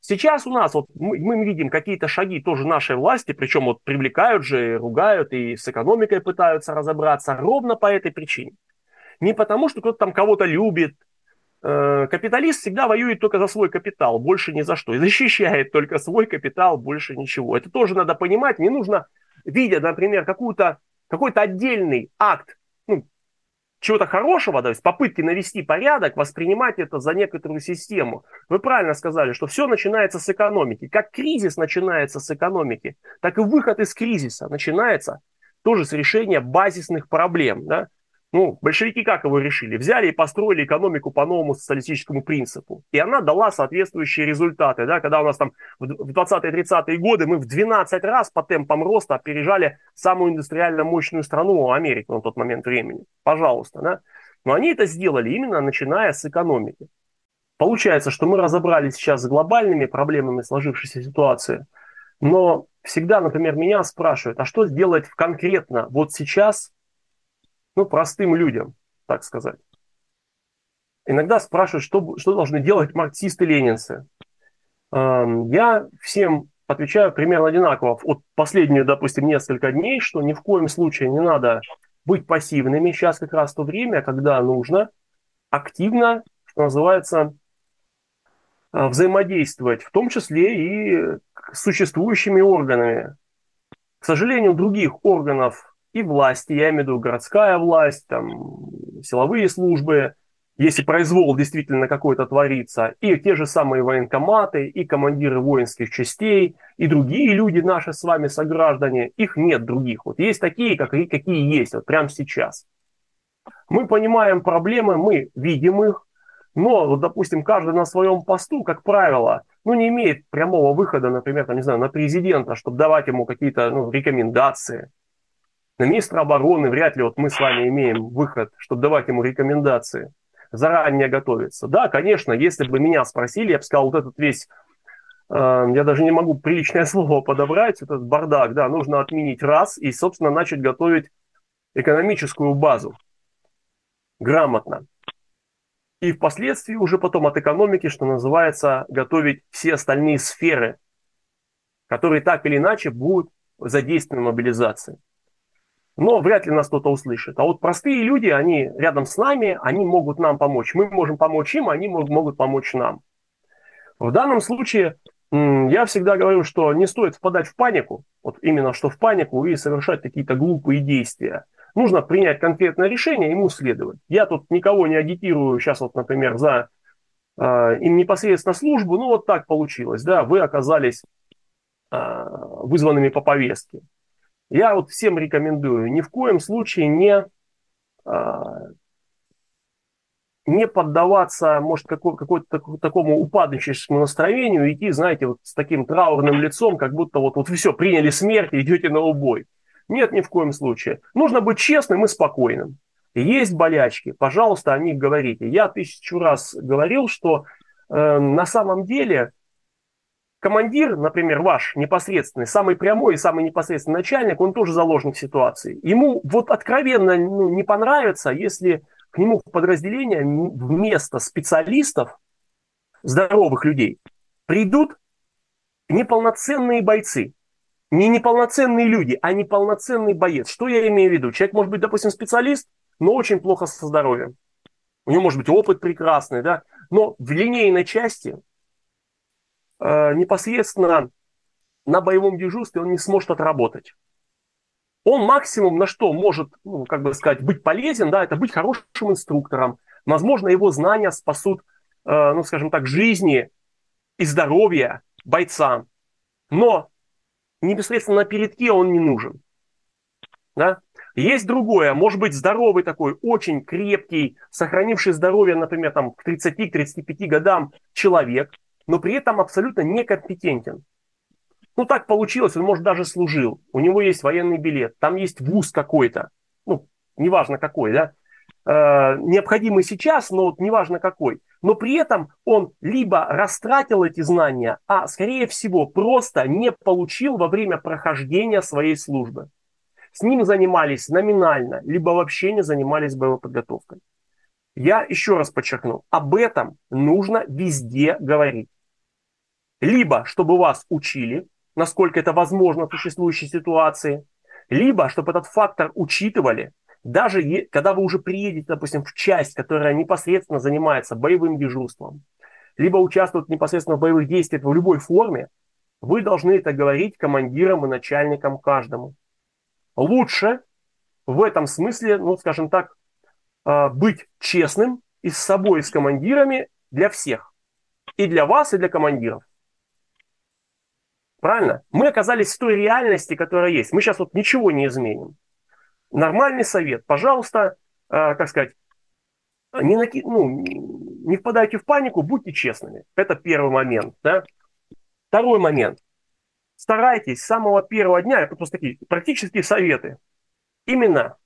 B: Сейчас у нас, вот мы, мы видим какие-то шаги тоже нашей власти, причем вот привлекают же, ругают и с экономикой пытаются разобраться ровно по этой причине. Не потому, что кто-то там кого-то любит. Э, капиталист всегда воюет только за свой капитал, больше ни за что. И защищает только свой капитал, больше ничего. Это тоже надо понимать. Не нужно видя, например, какую-то, какой-то отдельный акт ну, чего-то хорошего, то есть попытки навести порядок, воспринимать это за некоторую систему. Вы правильно сказали, что все начинается с экономики. Как кризис начинается с экономики, так и выход из кризиса начинается тоже с решения базисных проблем. Да? Ну, большевики как его решили? Взяли и построили экономику по новому социалистическому принципу. И она дала соответствующие результаты. Да? Когда у нас там в 20-30-е годы мы в 12 раз по темпам роста опережали самую индустриально мощную страну Америку на тот момент времени. Пожалуйста. Да? Но они это сделали именно начиная с экономики. Получается, что мы разобрались сейчас с глобальными проблемами сложившейся ситуации. Но всегда, например, меня спрашивают, а что сделать конкретно вот сейчас ну, простым людям, так сказать. Иногда спрашивают, что, что должны делать марксисты-ленинцы. Я всем отвечаю примерно одинаково. Вот последние, допустим, несколько дней, что ни в коем случае не надо быть пассивными. Сейчас как раз то время, когда нужно активно, что называется, а, взаимодействовать, в том числе и с существующими органами. К сожалению, других органов и власти, я имею в виду городская власть, там, силовые службы, если произвол действительно какой-то творится, и те же самые военкоматы, и командиры воинских частей, и другие люди, наши с вами сограждане, их нет других. Вот есть такие, как, какие есть, вот прямо сейчас. Мы понимаем проблемы, мы видим их, но, вот, допустим, каждый на своем посту, как правило, ну, не имеет прямого выхода, например, там, не знаю, на президента, чтобы давать ему какие-то ну, рекомендации, на министра обороны вряд ли вот мы с вами имеем выход, чтобы давать ему рекомендации, заранее готовиться. Да, конечно, если бы меня спросили, я бы сказал, вот этот весь, э, я даже не могу приличное слово подобрать, этот бардак, да, нужно отменить раз и, собственно, начать готовить экономическую базу грамотно. И впоследствии уже потом от экономики, что называется, готовить все остальные сферы, которые так или иначе будут задействованы в мобилизации но вряд ли нас кто-то услышит. А вот простые люди, они рядом с нами, они могут нам помочь. Мы можем помочь им, они могут помочь нам. В данном случае я всегда говорю, что не стоит впадать в панику, вот именно что в панику и совершать какие-то глупые действия. Нужно принять конкретное решение ему следовать. Я тут никого не агитирую сейчас, вот, например, за э, им непосредственно службу, ну вот так получилось, да, вы оказались э, вызванными по повестке. Я вот всем рекомендую ни в коем случае не, а, не поддаваться, может, какой, какой-то такому упадническому настроению, идти, знаете, вот с таким траурным лицом, как будто вот, вот все, приняли смерть и идете на убой. Нет, ни в коем случае. Нужно быть честным и спокойным. Есть болячки, пожалуйста, о них говорите. Я тысячу раз говорил, что э, на самом деле командир, например, ваш непосредственный, самый прямой и самый непосредственный начальник, он тоже заложник ситуации. Ему вот откровенно ну, не понравится, если к нему в подразделение вместо специалистов, здоровых людей, придут неполноценные бойцы. Не неполноценные люди, а неполноценный боец. Что я имею в виду? Человек может быть, допустим, специалист, но очень плохо со здоровьем. У него может быть опыт прекрасный, да, но в линейной части непосредственно на боевом дежурстве он не сможет отработать. Он максимум на что может, ну, как бы сказать, быть полезен, да, это быть хорошим инструктором. Возможно, его знания спасут, э, ну, скажем так, жизни и здоровья бойцам. Но непосредственно на передке он не нужен. Да? Есть другое, может быть, здоровый такой, очень крепкий, сохранивший здоровье, например, там, к 30-35 годам человек, но при этом абсолютно некомпетентен. Ну, так получилось, он, может, даже служил. У него есть военный билет, там есть вуз какой-то, ну, неважно какой, да, э, необходимый сейчас, но вот неважно какой. Но при этом он либо растратил эти знания, а, скорее всего, просто не получил во время прохождения своей службы. С ним занимались номинально, либо вообще не занимались боевой подготовкой. Я еще раз подчеркну, об этом нужно везде говорить. Либо, чтобы вас учили, насколько это возможно в существующей ситуации, либо, чтобы этот фактор учитывали, даже когда вы уже приедете, допустим, в часть, которая непосредственно занимается боевым дежурством, либо участвует непосредственно в боевых действиях в любой форме, вы должны это говорить командирам и начальникам каждому лучше в этом смысле, ну, скажем так, а, быть честным и с собой, и с командирами для всех. И для вас, и для командиров. Правильно? Мы оказались в той реальности, которая есть. Мы сейчас вот ничего не изменим. Нормальный совет. Пожалуйста, э, как сказать, не, наки... ну, не впадайте в панику, будьте честными. Это первый момент. Да? Второй момент старайтесь с самого первого дня, это просто такие практические советы, именно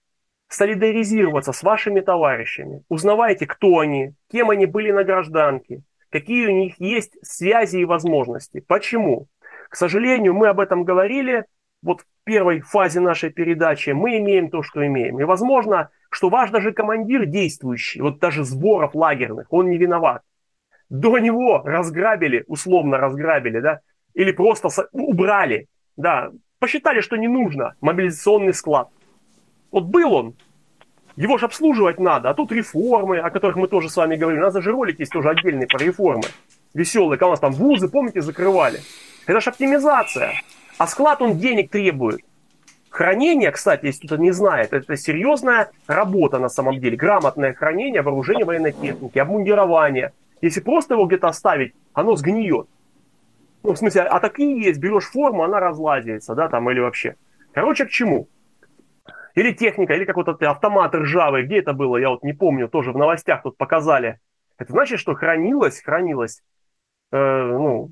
B: солидаризироваться с вашими товарищами. Узнавайте, кто они, кем они были на гражданке, какие у них есть связи и возможности. Почему? К сожалению, мы об этом говорили вот в первой фазе нашей передачи. Мы имеем то, что имеем. И возможно, что ваш даже командир действующий, вот даже сборов лагерных, он не виноват. До него разграбили, условно разграбили, да, или просто убрали, да, посчитали, что не нужно мобилизационный склад. Вот был он, его же обслуживать надо, а тут реформы, о которых мы тоже с вами говорили. У нас даже ролик есть тоже отдельный про реформы. Веселые, когда у нас там вузы, помните, закрывали. Это же оптимизация. А склад он денег требует. Хранение, кстати, если кто-то не знает, это серьезная работа на самом деле. Грамотное хранение, вооружение военной техники, обмундирование. Если просто его где-то оставить, оно сгниет. Ну, в смысле, а такие есть, берешь форму, она разлазится, да, там, или вообще. Короче, к чему? Или техника, или какой-то автомат ржавый, где это было, я вот не помню, тоже в новостях тут показали. Это значит, что хранилось, хранилось, э, ну,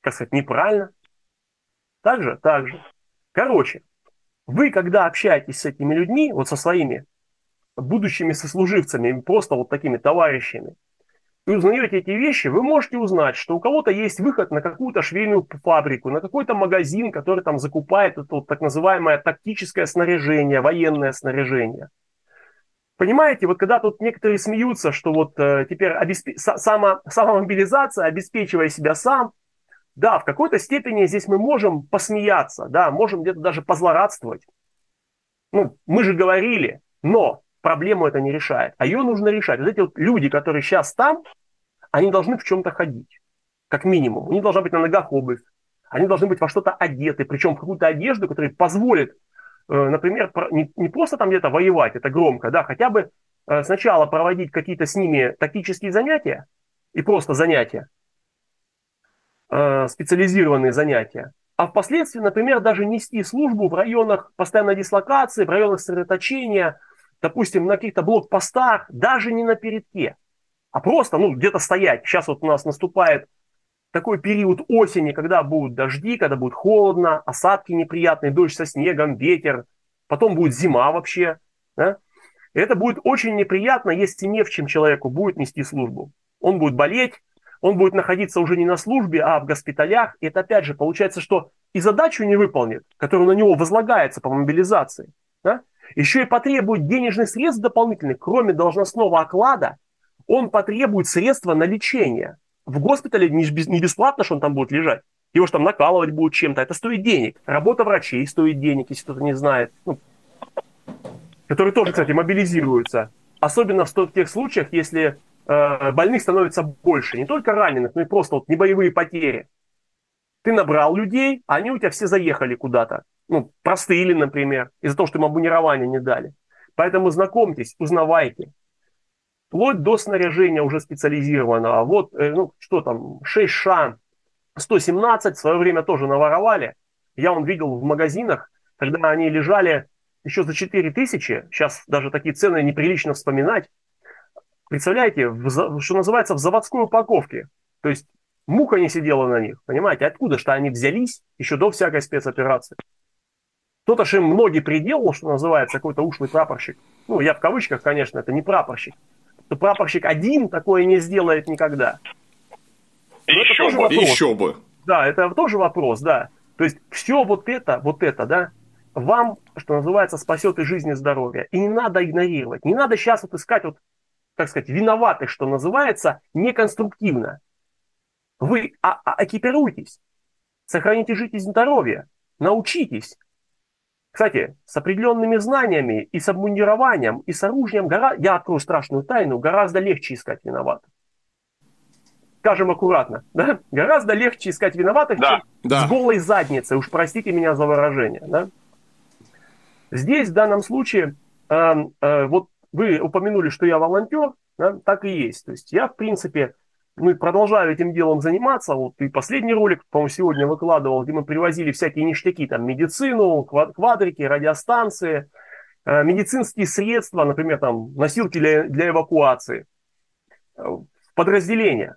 B: как сказать, неправильно. Так же, так же. Короче, вы, когда общаетесь с этими людьми, вот со своими будущими сослуживцами, просто вот такими товарищами, и узнаете эти вещи, вы можете узнать, что у кого-то есть выход на какую-то швейную фабрику, на какой-то магазин, который там закупает это вот так называемое тактическое снаряжение, военное снаряжение. Понимаете, вот когда тут некоторые смеются, что вот э, теперь обеспе... само... самомобилизация, обеспечивая себя сам, да, в какой-то степени здесь мы можем посмеяться, да, можем где-то даже позлорадствовать. Ну, мы же говорили, но проблему это не решает. А ее нужно решать. Вот эти вот люди, которые сейчас там, они должны в чем-то ходить, как минимум. У них должна быть на ногах обувь. Они должны быть во что-то одеты, причем в какую-то одежду, которая позволит, э, например, не, просто там где-то воевать, это громко, да, хотя бы э, сначала проводить какие-то с ними тактические занятия и просто занятия, специализированные занятия, а впоследствии, например, даже нести службу в районах постоянной дислокации, в районах сосредоточения, допустим, на каких-то блокпостах, даже не на передке. а просто, ну, где-то стоять. Сейчас вот у нас наступает такой период осени, когда будут дожди, когда будет холодно, осадки неприятные, дождь со снегом, ветер, потом будет зима вообще, да? это будет очень неприятно, если не в чем человеку будет нести службу. Он будет болеть, он будет находиться уже не на службе, а в госпиталях. И это опять же получается, что и задачу не выполнит, которая на него возлагается по мобилизации. Да? Еще и потребует денежных средств дополнительных, кроме должностного оклада, он потребует средства на лечение. В госпитале не бесплатно, что он там будет лежать. Его же там накалывать будут чем-то. Это стоит денег. Работа врачей стоит денег, если кто-то не знает. Ну, которые тоже, кстати, мобилизируются. Особенно в тех случаях, если больных становится больше. Не только раненых, но и просто вот небоевые потери. Ты набрал людей, а они у тебя все заехали куда-то. Ну, простыли, например, из-за того, что им обмунирование не дали. Поэтому знакомьтесь, узнавайте. Вплоть до снаряжения уже специализированного. Вот, э, ну, что там, 6 ша 117 в свое время тоже наворовали. Я он видел в магазинах, когда они лежали еще за 4 тысячи, сейчас даже такие цены неприлично вспоминать, представляете, в, что называется, в заводской упаковке. То есть муха не сидела на них, понимаете, откуда что они взялись еще до всякой спецоперации. Кто-то же им ноги приделал, что называется, какой-то ушлый прапорщик. Ну, я в кавычках, конечно, это не прапорщик. То прапорщик один такое не сделает никогда.
A: еще, бы, еще бы.
B: Да, это тоже вопрос, да. То есть все вот это, вот это, да, вам, что называется, спасет и жизнь, и здоровье. И не надо игнорировать. Не надо сейчас вот искать, вот, так сказать, виноватых, что называется, неконструктивно. Вы а, а, экипируйтесь, сохраните жизнь и здоровье, научитесь. Кстати, с определенными знаниями и с обмундированием, и с оружием, гора... я открою страшную тайну, гораздо легче искать виноватых. Скажем аккуратно, да? гораздо легче искать виноватых, да, чем да. с голой задницей, уж простите меня за выражение. Да? Здесь, в данном случае, э, э, вот вы упомянули, что я волонтер, да, так и есть. То есть я, в принципе, ну, продолжаю этим делом заниматься. Вот и последний ролик, по-моему, сегодня выкладывал, где мы привозили всякие ништяки, там, медицину, квадрики, радиостанции, э, медицинские средства, например, там, носилки для, для эвакуации, в подразделения.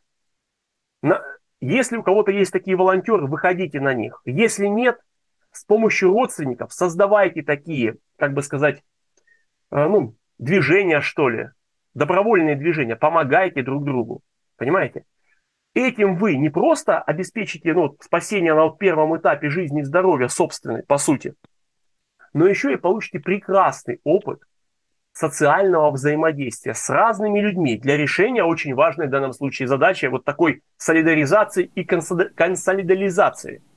B: На, если у кого-то есть такие волонтеры, выходите на них. Если нет, с помощью родственников создавайте такие, как бы сказать, э, ну, движения, что ли, добровольные движения, помогайте друг другу, понимаете? Этим вы не просто обеспечите ну, спасение на первом этапе жизни и здоровья собственной, по сути, но еще и получите прекрасный опыт социального взаимодействия с разными людьми для решения очень важной в данном случае задачи вот такой солидаризации и консолидализации –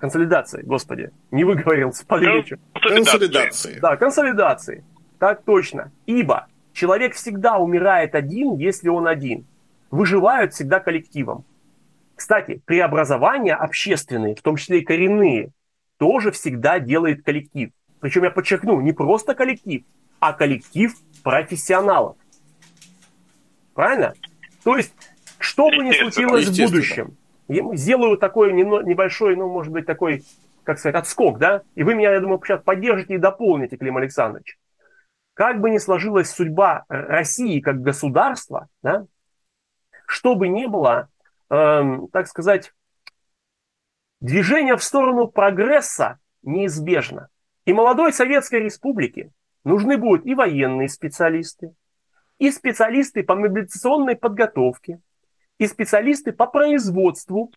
B: Консолидации, господи. Не выговорился, подлечу.
A: Консолидации.
B: Да, консолидации. Так точно. Ибо человек всегда умирает один, если он один. Выживают всегда коллективом. Кстати, преобразования общественные, в том числе и коренные, тоже всегда делает коллектив. Причем я подчеркну, не просто коллектив, а коллектив профессионалов. Правильно? То есть, что бы ни случилось в будущем, сделаю такой небольшой, ну, может быть, такой, как сказать, отскок, да, и вы меня, я думаю, сейчас поддержите и дополните, Клим Александрович. Как бы ни сложилась судьба России как государства, да, что бы ни было, эм, так сказать, движение в сторону прогресса неизбежно. И молодой Советской Республике нужны будут и военные специалисты, и специалисты по мобилизационной подготовке, и специалисты по производству,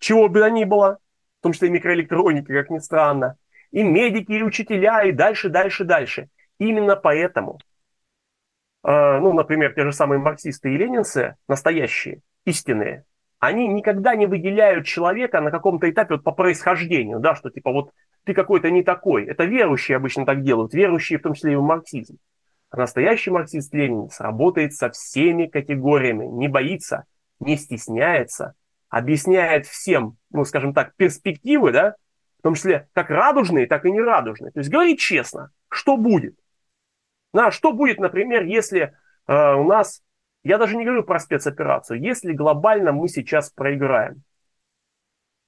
B: чего бы то ни было, в том числе и микроэлектроники, как ни странно, и медики, и учителя, и дальше, дальше, дальше. Именно поэтому, э, ну, например, те же самые марксисты и ленинцы, настоящие, истинные, они никогда не выделяют человека на каком-то этапе вот по происхождению, да, что типа вот ты какой-то не такой. Это верующие обычно так делают, верующие в том числе и в марксизм. А настоящий марксист-ленинец работает со всеми категориями, не боится не стесняется, объясняет всем, ну, скажем так, перспективы, да, в том числе как радужные, так и нерадужные. То есть говорит честно, что будет. На, что будет, например, если э, у нас, я даже не говорю про спецоперацию, если глобально мы сейчас проиграем.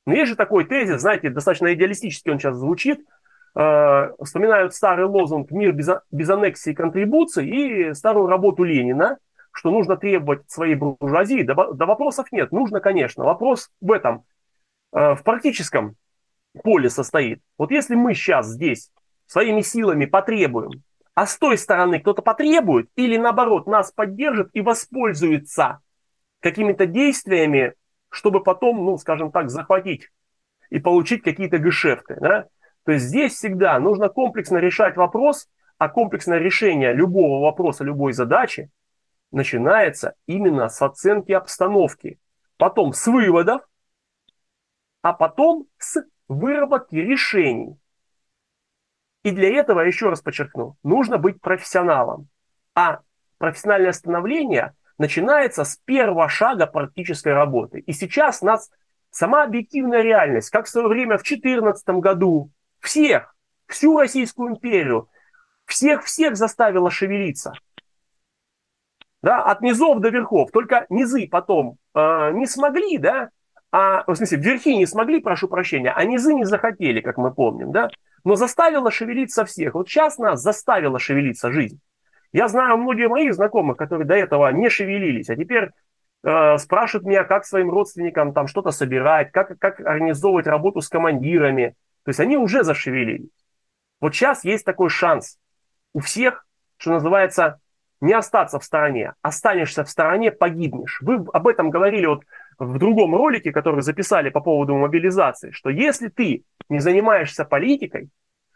B: Но есть же такой тезис, знаете, достаточно идеалистически он сейчас звучит, э, вспоминают старый лозунг «Мир без, без аннексии и контрибуций» и старую работу Ленина, что нужно требовать своей буржуазии, да, да вопросов нет. Нужно, конечно. Вопрос в этом, э, в практическом поле состоит. Вот если мы сейчас здесь своими силами потребуем, а с той стороны кто-то потребует или наоборот нас поддержит и воспользуется какими-то действиями, чтобы потом, ну, скажем так, захватить и получить какие-то гешефты. Да? То есть здесь всегда нужно комплексно решать вопрос, а комплексное решение любого вопроса, любой задачи начинается именно с оценки обстановки, потом с выводов, а потом с выработки решений. И для этого, еще раз подчеркну, нужно быть профессионалом. А профессиональное становление начинается с первого шага практической работы. И сейчас нас сама объективная реальность, как в свое время в 2014 году, всех, всю Российскую империю, всех-всех заставила шевелиться. Да, от низов до верхов. Только низы потом э, не смогли, да, а, в смысле, верхи не смогли, прошу прощения, а низы не захотели, как мы помним, да, но заставила шевелиться всех. Вот сейчас нас заставила шевелиться жизнь. Я знаю многие моих знакомых, которые до этого не шевелились, а теперь э, спрашивают меня, как своим родственникам там что-то собирать, как, как организовывать работу с командирами. То есть они уже зашевелились. Вот сейчас есть такой шанс у всех, что называется, не остаться в стороне. Останешься в стороне, погибнешь. Вы об этом говорили вот в другом ролике, который записали по поводу мобилизации, что если ты не занимаешься политикой,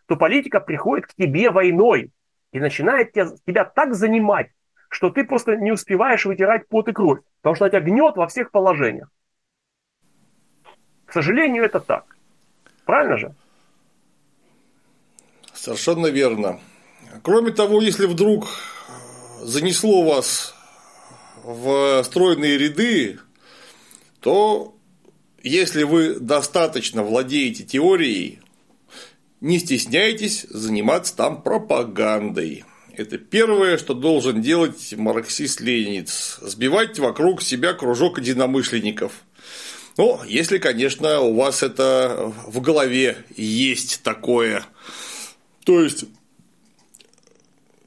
B: то политика приходит к тебе войной и начинает тебя, тебя так занимать, что ты просто не успеваешь вытирать пот и кровь, потому что тебя гнет во всех положениях. К сожалению, это так. Правильно же?
A: Совершенно верно. Кроме того, если вдруг занесло вас в стройные ряды, то если вы достаточно владеете теорией, не стесняйтесь заниматься там пропагандой. Это первое, что должен делать марксист-ленинец – сбивать вокруг себя кружок единомышленников. Ну, если, конечно, у вас это в голове есть такое. То есть,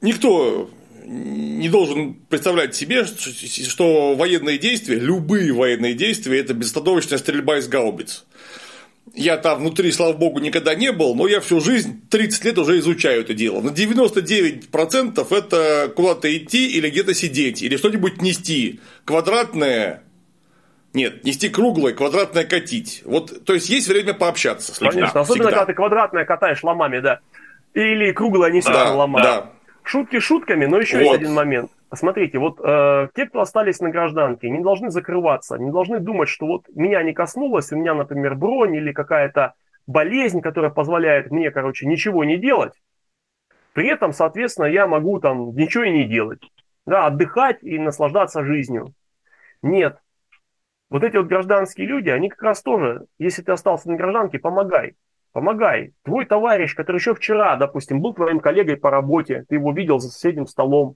A: никто не должен представлять себе, что военные действия, любые военные действия, это безостановочная стрельба из гаубиц. Я там внутри, слава богу, никогда не был, но я всю жизнь, 30 лет уже изучаю это дело. На 99% это куда-то идти или где-то сидеть, или что-нибудь нести. Квадратное нет, нести круглое, квадратное катить. Вот, то есть есть время пообщаться
B: с людьми. Конечно, особенно всегда. когда ты квадратное катаешь ломами, да. Или круглое несешь да, ломами. Да. Шутки шутками, но еще вот. есть один момент. Смотрите, вот э, те, кто остались на гражданке, не должны закрываться, не должны думать, что вот меня не коснулось, у меня, например, бронь или какая-то болезнь, которая позволяет мне, короче, ничего не делать. При этом, соответственно, я могу там ничего и не делать. Да, отдыхать и наслаждаться жизнью. Нет. Вот эти вот гражданские люди, они как раз тоже, если ты остался на гражданке, помогай. Помогай. Твой товарищ, который еще вчера, допустим, был твоим коллегой по работе, ты его видел за соседним столом,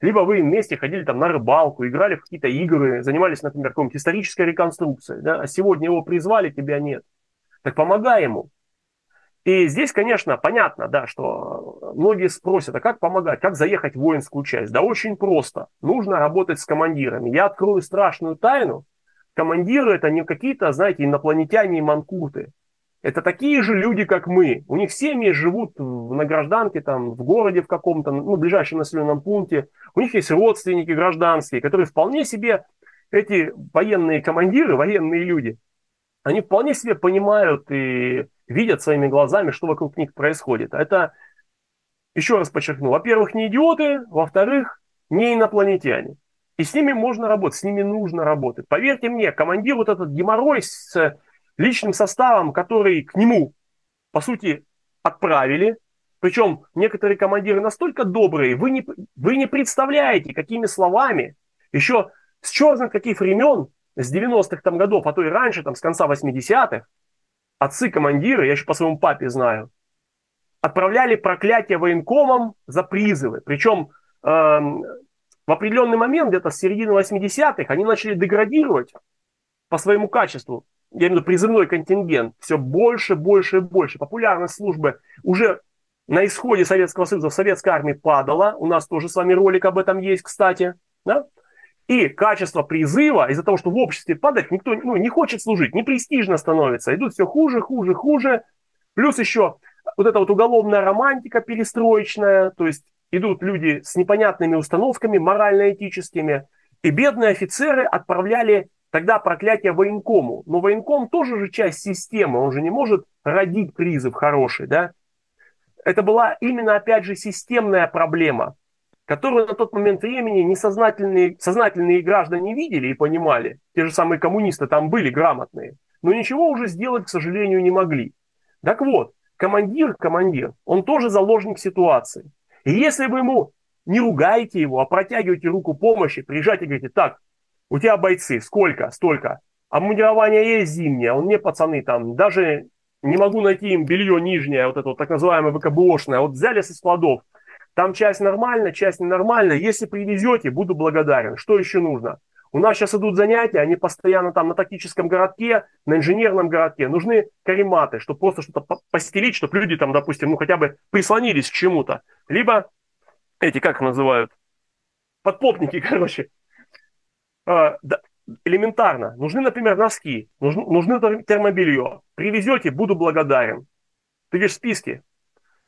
B: либо вы вместе ходили там на рыбалку, играли в какие-то игры, занимались, например, какой-нибудь исторической реконструкцией, да, а сегодня его призвали, тебя нет. Так помогай ему. И здесь, конечно, понятно, да, что многие спросят, а как помогать, как заехать в воинскую часть? Да очень просто. Нужно работать с командирами. Я открою страшную тайну. Командиры это не какие-то, знаете, инопланетяне и манкурты. Это такие же люди, как мы. У них семьи живут на гражданке, там, в городе в каком-то, ну, ближайшем населенном пункте. У них есть родственники гражданские, которые вполне себе, эти военные командиры, военные люди, они вполне себе понимают и видят своими глазами, что вокруг них происходит. Это, еще раз подчеркну, во-первых, не идиоты, во-вторых, не инопланетяне. И с ними можно работать, с ними нужно работать. Поверьте мне, командир вот этот геморрой с личным составом, который к нему, по сути, отправили. Причем некоторые командиры настолько добрые, вы не, вы не представляете, какими словами, еще с черных каких времен, с 90-х там годов, а то и раньше, там, с конца 80-х, отцы-командиры, я еще по своему папе знаю, отправляли проклятие военкомам за призывы. Причем э, в определенный момент, где-то с середины 80-х, они начали деградировать по своему качеству я имею в виду призывной контингент, все больше, больше и больше. Популярность службы уже на исходе Советского Союза в советской армии падала. У нас тоже с вами ролик об этом есть, кстати. Да? И качество призыва, из-за того, что в обществе падает, никто ну, не хочет служить, не престижно становится, идут все хуже, хуже, хуже. Плюс еще вот эта вот уголовная романтика перестроечная, то есть идут люди с непонятными установками морально-этическими, и бедные офицеры отправляли тогда проклятие военкому. Но военком тоже же часть системы, он же не может родить призыв хороший, да? Это была именно, опять же, системная проблема, которую на тот момент времени несознательные сознательные граждане видели и понимали. Те же самые коммунисты там были грамотные. Но ничего уже сделать, к сожалению, не могли. Так вот, командир, командир, он тоже заложник ситуации. И если вы ему не ругаете его, а протягиваете руку помощи, приезжайте и говорите, так, у тебя бойцы, сколько, столько, обмундирование есть зимнее, он мне, пацаны, там, даже не могу найти им белье нижнее, вот это вот так называемое ВКБОшное, вот взяли со складов, там часть нормальная, часть ненормальная, если привезете, буду благодарен. Что еще нужно? У нас сейчас идут занятия, они постоянно там на тактическом городке, на инженерном городке. Нужны карематы, чтобы просто что-то постелить, чтобы люди там, допустим, ну хотя бы прислонились к чему-то. Либо эти, как называют, подпопники, короче. А, элементарно. Нужны, например, носки, нужны термобелье. Привезете, буду благодарен. Ты видишь списки.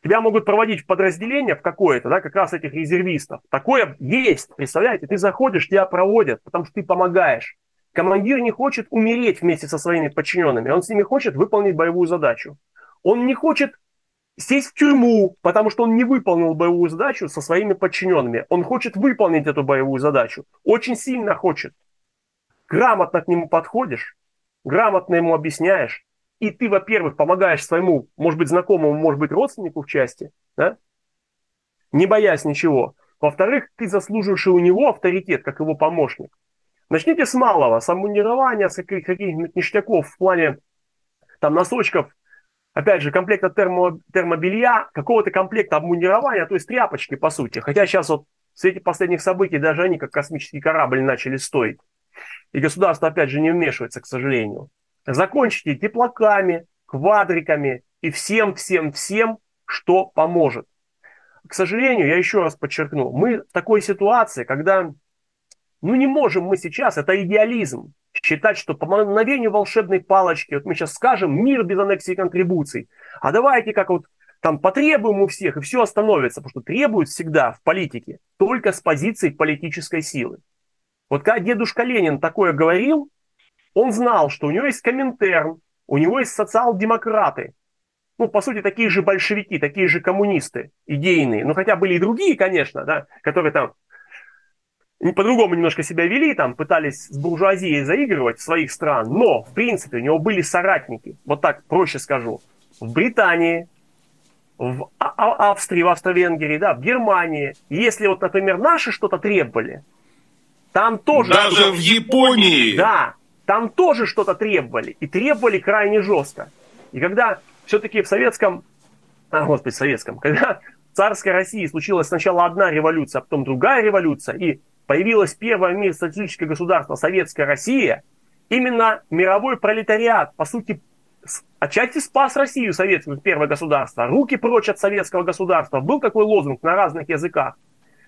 B: Тебя могут проводить в подразделение в какое-то, да, как раз этих резервистов. Такое есть, представляете? Ты заходишь, тебя проводят, потому что ты помогаешь. Командир не хочет умереть вместе со своими подчиненными, он с ними хочет выполнить боевую задачу. Он не хочет сесть в тюрьму, потому что он не выполнил боевую задачу со своими подчиненными. Он хочет выполнить эту боевую задачу. Очень сильно хочет. Грамотно к нему подходишь, грамотно ему объясняешь, и ты, во-первых, помогаешь своему, может быть, знакомому, может быть, родственнику в части, да? не боясь ничего. Во-вторых, ты заслуживаешь у него авторитет, как его помощник. Начните с малого, с обмундирования, с каких-нибудь ништяков в плане там носочков, опять же, комплекта термо, термобелья, какого-то комплекта обмундирования, то есть тряпочки, по сути. Хотя сейчас вот в свете последних событий даже они, как космический корабль, начали стоить. И государство, опять же, не вмешивается, к сожалению. Закончите теплаками, квадриками и всем-всем-всем, что поможет. К сожалению, я еще раз подчеркну, мы в такой ситуации, когда ну не можем мы сейчас, это идеализм, считать, что по мгновению волшебной палочки, вот мы сейчас скажем мир без аннексии и контрибуций, а давайте как вот там потребуем у всех, и все остановится, потому что требуют всегда в политике только с позиции политической силы. Вот когда дедушка Ленин такое говорил, он знал, что у него есть Коминтерн, у него есть социал-демократы. Ну, по сути, такие же большевики, такие же коммунисты идейные. Ну, хотя были и другие, конечно, да, которые там по-другому немножко себя вели, там пытались с буржуазией заигрывать своих стран, но, в принципе, у него были соратники, вот так проще скажу, в Британии, в а-, а- Австрии, в Австро-Венгрии, да, в Германии. Если вот, например, наши что-то требовали, там тоже...
A: Даже в Японии!
B: Да, там тоже что-то требовали, и требовали крайне жестко. И когда все-таки в советском, а, господи, советском, когда в царской России случилась сначала одна революция, а потом другая революция, и появилось первое в мире социалистическое государство Советская Россия, именно мировой пролетариат, по сути, отчасти спас Россию, советскую, первое государство. Руки прочь от советского государства. Был такой лозунг на разных языках.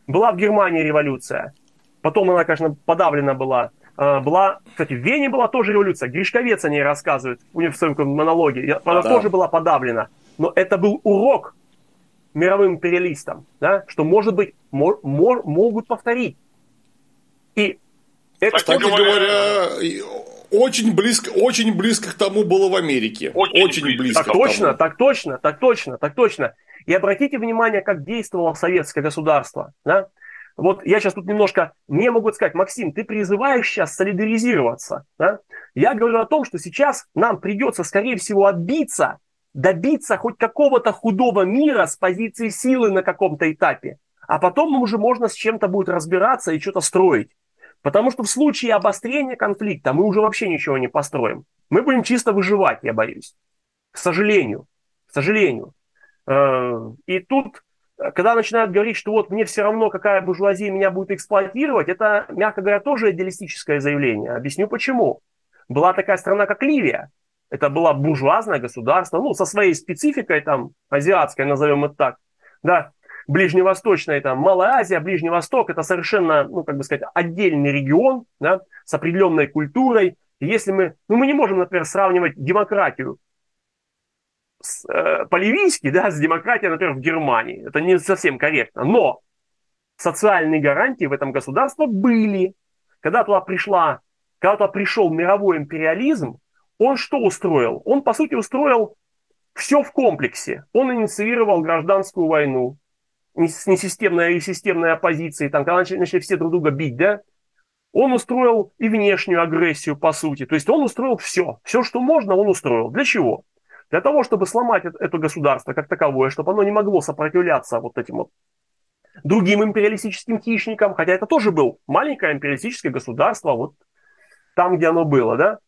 B: Была в Германии революция. Потом она, конечно, подавлена была а, была, кстати, в Вене была тоже революция. Гришковец о ней рассказывает в своем монологе. Она да. тоже была подавлена. Но это был урок мировым империалистам, да, что, может быть, мор, мор, могут повторить.
A: И это Кстати говоря, очень близко, очень близко к тому было в Америке. Очень, очень близко.
B: Так точно, так точно, так точно, так точно. И обратите внимание, как действовало советское государство. Да? Вот я сейчас тут немножко, мне могут сказать, Максим, ты призываешь сейчас солидаризироваться. Да? Я говорю о том, что сейчас нам придется, скорее всего, отбиться, добиться хоть какого-то худого мира с позиции силы на каком-то этапе. А потом уже можно с чем-то будет разбираться и что-то строить. Потому что в случае обострения конфликта мы уже вообще ничего не построим. Мы будем чисто выживать, я боюсь. К сожалению. К сожалению. Э, и тут когда начинают говорить, что вот мне все равно, какая буржуазия меня будет эксплуатировать, это, мягко говоря, тоже идеалистическое заявление. Объясню почему. Была такая страна, как Ливия. Это было буржуазное государство, ну, со своей спецификой, там, азиатской, назовем это так. Да. Ближневосточная, это Малая Азия, Ближний Восток, это совершенно, ну, как бы сказать, отдельный регион, да, с определенной культурой. И если мы, ну, мы не можем, например, сравнивать демократию с, э, по-ливийски, да, с демократией, например, в Германии. Это не совсем корректно. Но социальные гарантии в этом государстве были. Когда туда пришла, когда туда пришел мировой империализм, он что устроил? Он, по сути, устроил все в комплексе. Он инициировал гражданскую войну с несистемной и системной оппозицией, там, когда начали, начали все друг друга бить, да, он устроил и внешнюю агрессию, по сути. То есть он устроил все. Все, что можно, он устроил. Для чего? Для того, чтобы сломать это государство как таковое, чтобы оно не могло сопротивляться вот этим вот другим империалистическим хищникам, хотя это тоже был маленькое империалистическое государство, вот там, где оно было, да,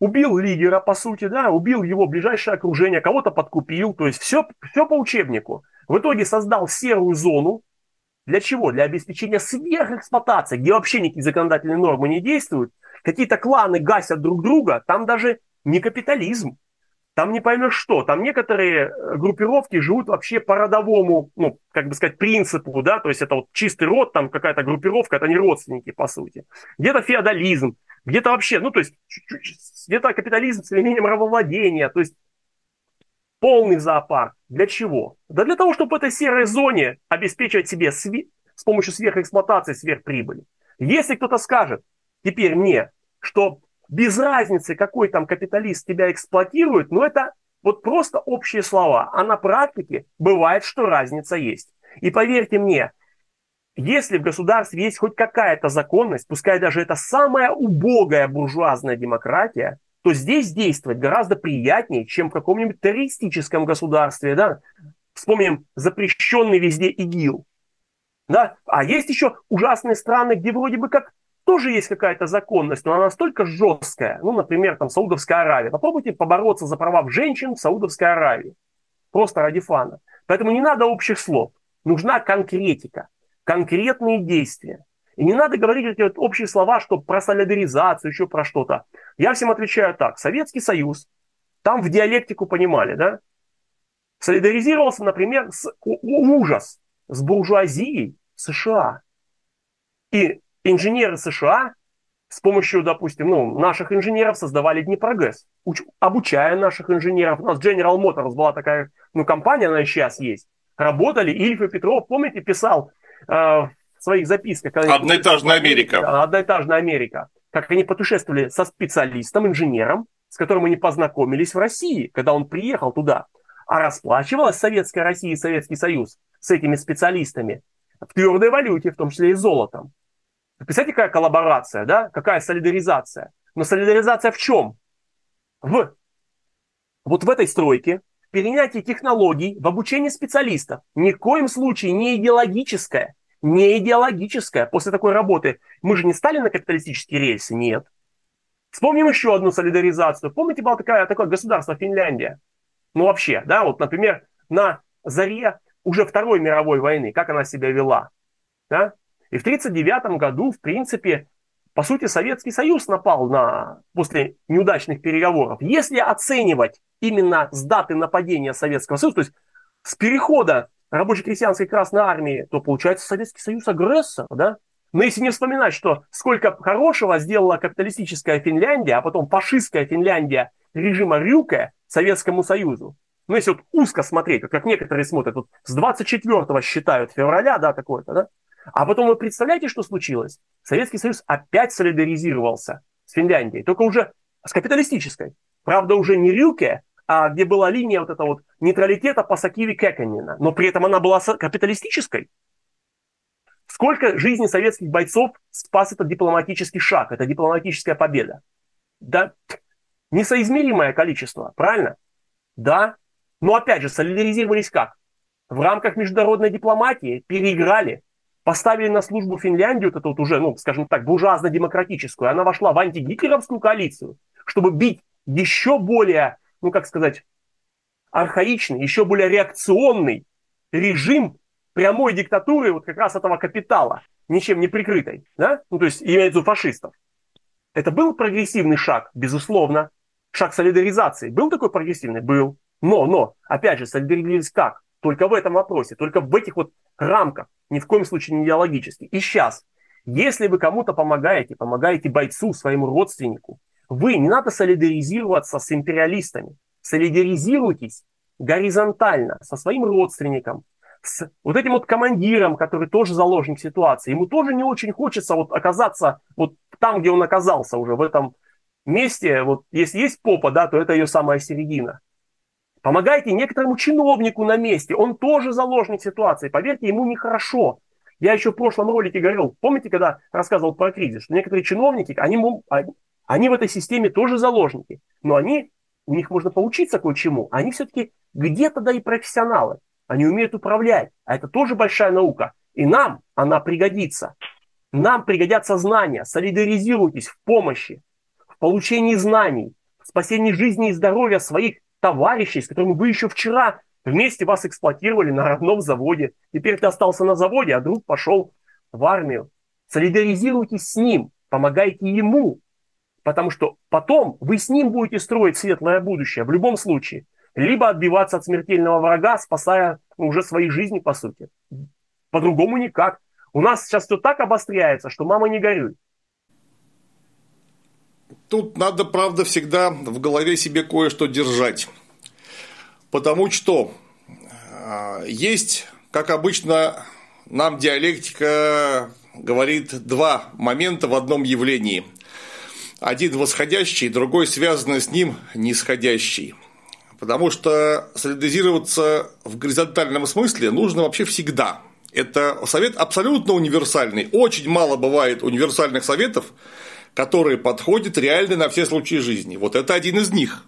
B: убил лидера, по сути, да, убил его ближайшее окружение, кого-то подкупил, то есть все, все по учебнику. В итоге создал серую зону. Для чего? Для обеспечения сверхэксплуатации, где вообще никакие законодательные нормы не действуют. Какие-то кланы гасят друг друга, там даже не капитализм. Там не поймешь что. Там некоторые э, группировки живут вообще по родовому, ну, как бы сказать, принципу, да, то есть это вот чистый род, там какая-то группировка, это не родственники, по сути. Где-то феодализм, где-то вообще, ну, то есть где-то капитализм с элементом рабовладения, то есть полный зоопарк. Для чего? Да для того, чтобы в этой серой зоне обеспечивать себе сви- с помощью сверхэксплуатации сверхприбыли. Если кто-то скажет теперь мне, что без разницы, какой там капиталист тебя эксплуатирует, но это вот просто общие слова. А на практике бывает, что разница есть. И поверьте мне, если в государстве есть хоть какая-то законность, пускай даже это самая убогая буржуазная демократия, то здесь действовать гораздо приятнее, чем в каком-нибудь террористическом государстве. Да? Вспомним запрещенный везде ИГИЛ. Да? А есть еще ужасные страны, где вроде бы как тоже есть какая-то законность, но она настолько жесткая. Ну, например, там Саудовская Аравия. Попробуйте побороться за права женщин в Саудовской Аравии. Просто ради фана. Поэтому не надо общих слов. Нужна конкретика, конкретные действия. И не надо говорить эти вот общие слова, что про солидаризацию, еще про что-то. Я всем отвечаю так. Советский Союз, там в диалектику понимали, да? Солидаризировался, например, с ужас, с буржуазией США. И инженеры США с помощью, допустим, ну, наших инженеров создавали Днепрогэс, уч- обучая наших инженеров. У нас General Motors была такая ну, компания, она сейчас есть. Работали, Ильф и Петров, помните, писал э, своих записках.
A: Одноэтажная Америка.
B: Одноэтажная Америка. Как они путешествовали со специалистом, инженером, с которым они познакомились в России, когда он приехал туда. А расплачивалась Советская Россия и Советский Союз с этими специалистами в твердой валюте, в том числе и золотом. Представьте, какая коллаборация, да? Какая солидаризация. Но солидаризация в чем? В вот в этой стройке, в перенятии технологий, в обучении специалистов. Ни в коем случае не идеологическое. Не идеологическое. После такой работы мы же не стали на капиталистические рельсы? Нет. Вспомним еще одну солидаризацию. Помните, было такое, такое государство Финляндия? Ну вообще, да, вот, например, на заре уже Второй мировой войны, как она себя вела? Да? И в 1939 году, в принципе, по сути, Советский Союз напал на, после неудачных переговоров. Если оценивать именно с даты нападения Советского Союза, то есть с перехода рабоче-крестьянской Красной Армии, то получается Советский Союз агрессор, да? Но если не вспоминать, что сколько хорошего сделала капиталистическая Финляндия, а потом фашистская Финляндия режима Рюке Советскому Союзу, ну, если вот узко смотреть, вот как некоторые смотрят, вот с 24-го считают февраля, да, такое-то, да, а потом вы представляете, что случилось? Советский Союз опять солидаризировался с Финляндией, только уже с капиталистической. Правда, уже не Рюке, где была линия вот этого вот нейтралитета по Сакиви Кеканина. Но при этом она была капиталистической. Сколько жизней советских бойцов спас этот дипломатический шаг, это дипломатическая победа? Да, несоизмеримое количество, правильно? Да. Но опять же, солидаризировались как? В рамках международной дипломатии переиграли, поставили на службу Финляндию, вот эту вот уже, ну, скажем так, буржуазно-демократическую, она вошла в антигитлеровскую коалицию, чтобы бить еще более, ну, как сказать, архаичный, еще более реакционный режим прямой диктатуры вот как раз этого капитала, ничем не прикрытой, да? Ну, то есть имеется в виду фашистов. Это был прогрессивный шаг, безусловно. Шаг солидаризации. Был такой прогрессивный? Был. Но, но, опять же, солидаризировались как? только в этом вопросе, только в этих вот рамках, ни в коем случае не идеологически. И сейчас, если вы кому-то помогаете, помогаете бойцу, своему родственнику, вы не надо солидаризироваться с империалистами. Солидаризируйтесь горизонтально со своим родственником, с вот этим вот командиром, который тоже заложник ситуации. Ему тоже не очень хочется вот оказаться вот там, где он оказался уже, в этом месте. Вот если есть попа, да, то это ее самая середина. Помогайте некоторому чиновнику на месте, он тоже заложник ситуации. Поверьте, ему нехорошо. Я еще в прошлом ролике говорил, помните, когда рассказывал про кризис, что некоторые чиновники, они, они в этой системе тоже заложники, но они, у них можно поучиться кое-чему, они все-таки где-то да и профессионалы. Они умеют управлять, а это тоже большая наука. И нам она пригодится. Нам пригодятся знания. Солидаризируйтесь в помощи, в получении знаний, в спасении жизни и здоровья своих товарищей, с которыми вы еще вчера вместе вас эксплуатировали на родном заводе. Теперь ты остался на заводе, а друг пошел в армию. Солидаризируйтесь с ним, помогайте ему, потому что потом вы с ним будете строить светлое будущее в любом случае либо отбиваться от смертельного врага, спасая уже свои жизни, по сути. По-другому никак. У нас сейчас все так обостряется, что мама не горюй.
A: Тут надо, правда, всегда в голове себе кое-что держать. Потому что а, есть, как обычно, нам диалектика говорит два момента в одном явлении. Один восходящий, другой связанный с ним нисходящий. Потому что солидаризироваться в горизонтальном смысле нужно вообще всегда. Это совет абсолютно универсальный. Очень мало бывает универсальных советов, которые подходят реально на все случаи жизни. Вот это один из них.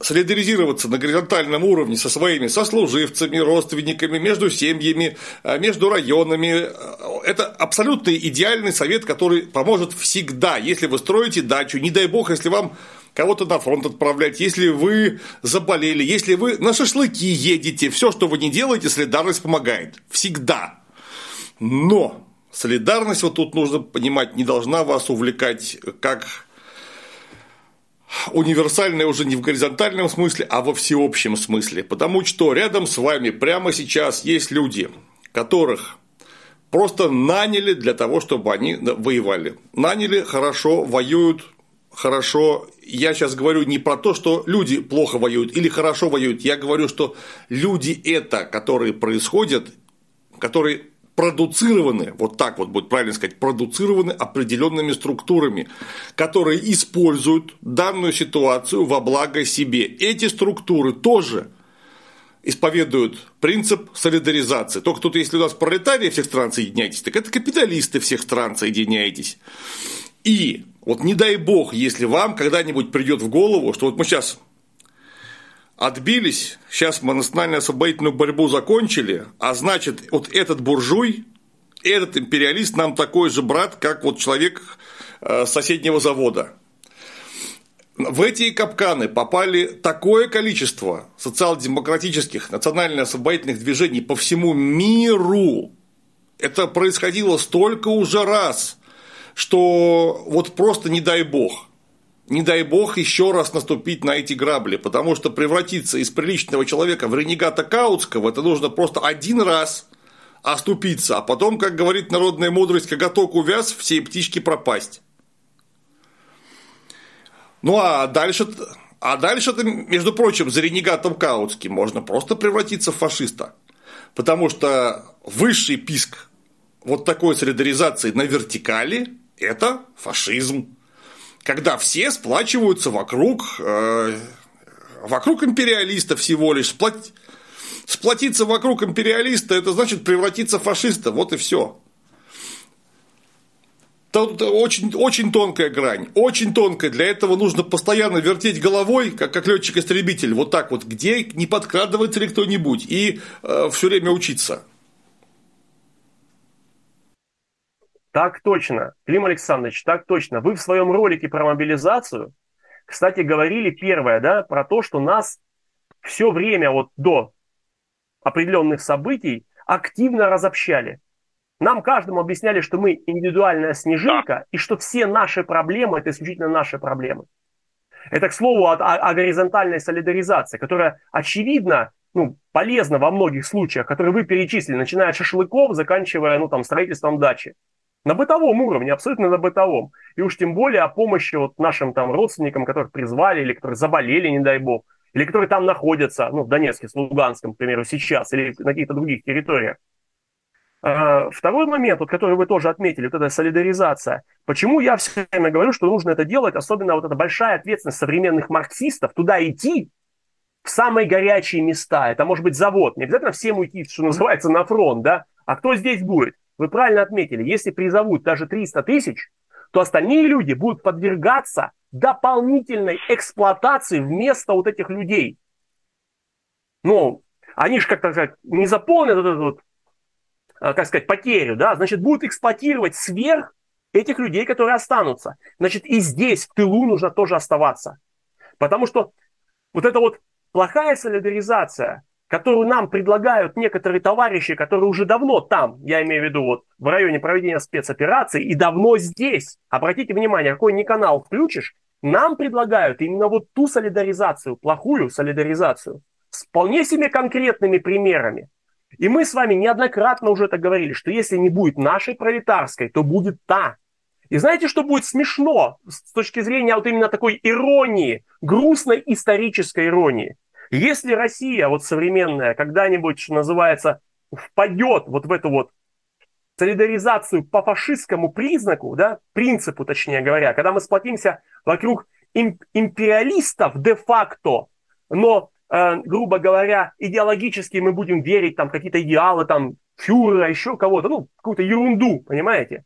A: Солидаризироваться на горизонтальном уровне со своими сослуживцами, родственниками, между семьями, между районами – это абсолютно идеальный совет, который поможет всегда, если вы строите дачу. Не дай бог, если вам кого-то на фронт отправлять, если вы заболели, если вы на шашлыки едете, все, что вы не делаете, солидарность помогает. Всегда. Но солидарность, вот тут нужно понимать, не должна вас увлекать как универсальная уже не в горизонтальном смысле, а во всеобщем смысле. Потому что рядом с вами прямо сейчас есть люди, которых просто наняли для того, чтобы они воевали. Наняли, хорошо, воюют, хорошо. Я сейчас говорю не про то, что люди плохо воюют или хорошо воюют. Я говорю, что люди это, которые происходят, которые продуцированы, вот так вот будет правильно сказать, продуцированы определенными структурами, которые используют данную ситуацию во благо себе. Эти структуры тоже исповедуют принцип солидаризации. Только тут, если у нас пролетарии всех стран соединяйтесь, так это капиталисты всех стран соединяйтесь. И вот не дай бог, если вам когда-нибудь придет в голову, что вот мы сейчас отбились, сейчас мы национально-освободительную борьбу закончили, а значит, вот этот буржуй, этот империалист нам такой же брат, как вот человек э, соседнего завода. В эти капканы попали такое количество социал-демократических национально-освободительных движений по всему миру. Это происходило столько уже раз – что вот просто не дай бог, не дай бог еще раз наступить на эти грабли, потому что превратиться из приличного человека в ренегата Каутского, это нужно просто один раз оступиться, а потом, как говорит народная мудрость, коготок увяз, все птички пропасть. Ну а дальше, а дальше-то, между прочим, за ренегатом Каутским можно просто превратиться в фашиста. Потому что высший писк вот такой солидаризации на вертикали это фашизм. Когда все сплачиваются вокруг, э, вокруг империалиста всего лишь. Сплот... Сплотиться вокруг империалиста – это значит превратиться в фашиста. Вот и все. Очень, очень тонкая грань, очень тонкая. Для этого нужно постоянно вертеть головой, как, как летчик-истребитель, вот так вот, где не подкрадывается ли кто-нибудь, и э, все время учиться.
B: Так точно, Клим Александрович, так точно. Вы в своем ролике про мобилизацию, кстати, говорили первое, да, про то, что нас все время вот до определенных событий активно разобщали. Нам каждому объясняли, что мы индивидуальная снежинка, и что все наши проблемы – это исключительно наши проблемы. Это, к слову, о, о, о горизонтальной солидаризации, которая, очевидно, ну, полезно во многих случаях, которые вы перечислили, начиная от шашлыков, заканчивая, ну, там, строительством дачи. На бытовом уровне, абсолютно на бытовом. И уж тем более о помощи вот нашим там родственникам, которых призвали, или которые заболели, не дай бог, или которые там находятся, ну, в Донецке, в Луганском, к примеру, сейчас, или на каких-то других территориях. А, второй момент, вот, который вы тоже отметили, вот эта солидаризация. Почему я все время говорю, что нужно это делать, особенно вот эта большая ответственность современных марксистов, туда идти, в самые горячие места. Это может быть завод. Не обязательно всем уйти, что называется, на фронт, да? А кто здесь будет? Вы правильно отметили, если призовут даже 300 тысяч, то остальные люди будут подвергаться дополнительной эксплуатации вместо вот этих людей. Ну, они же, как то сказать, не заполнят эту вот, как сказать, потерю, да, значит, будут эксплуатировать сверх этих людей, которые останутся. Значит, и здесь, в тылу, нужно тоже оставаться. Потому что вот это вот плохая солидаризация, которую нам предлагают некоторые товарищи, которые уже давно там, я имею в виду вот в районе проведения спецопераций и давно здесь. Обратите внимание, какой ни канал включишь, нам предлагают именно вот ту солидаризацию, плохую солидаризацию, с вполне себе конкретными примерами. И мы с вами неоднократно уже это говорили, что если не будет нашей пролетарской, то будет та. И знаете, что будет смешно с точки зрения вот именно такой иронии, грустной исторической иронии? Если Россия, вот современная, когда-нибудь, что называется, впадет вот в эту вот солидаризацию по фашистскому признаку, да, принципу, точнее говоря, когда мы сплотимся вокруг империалистов де-факто, но, грубо говоря, идеологически мы будем верить там какие-то идеалы, там, фюрера, еще кого-то, ну, какую-то ерунду, понимаете?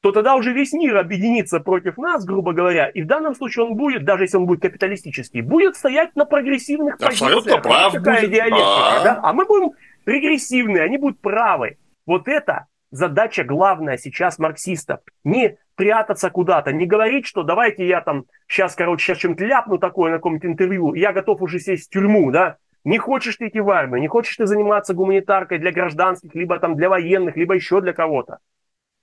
B: то тогда уже весь мир объединится против нас, грубо говоря, и в данном случае он будет, даже если он будет капиталистический, будет стоять на прогрессивных
A: Абсолютно позициях. прав
B: Такая будет. диалектика, да. А мы будем регрессивные, они будут правы. Вот это задача главная сейчас марксистов. Не прятаться куда-то, не говорить, что давайте я там сейчас, короче, сейчас чем-то ляпну такое на каком-то интервью, я готов уже сесть в тюрьму, да, не хочешь ты идти в армию, не хочешь ты заниматься гуманитаркой для гражданских, либо там для военных, либо еще для кого-то.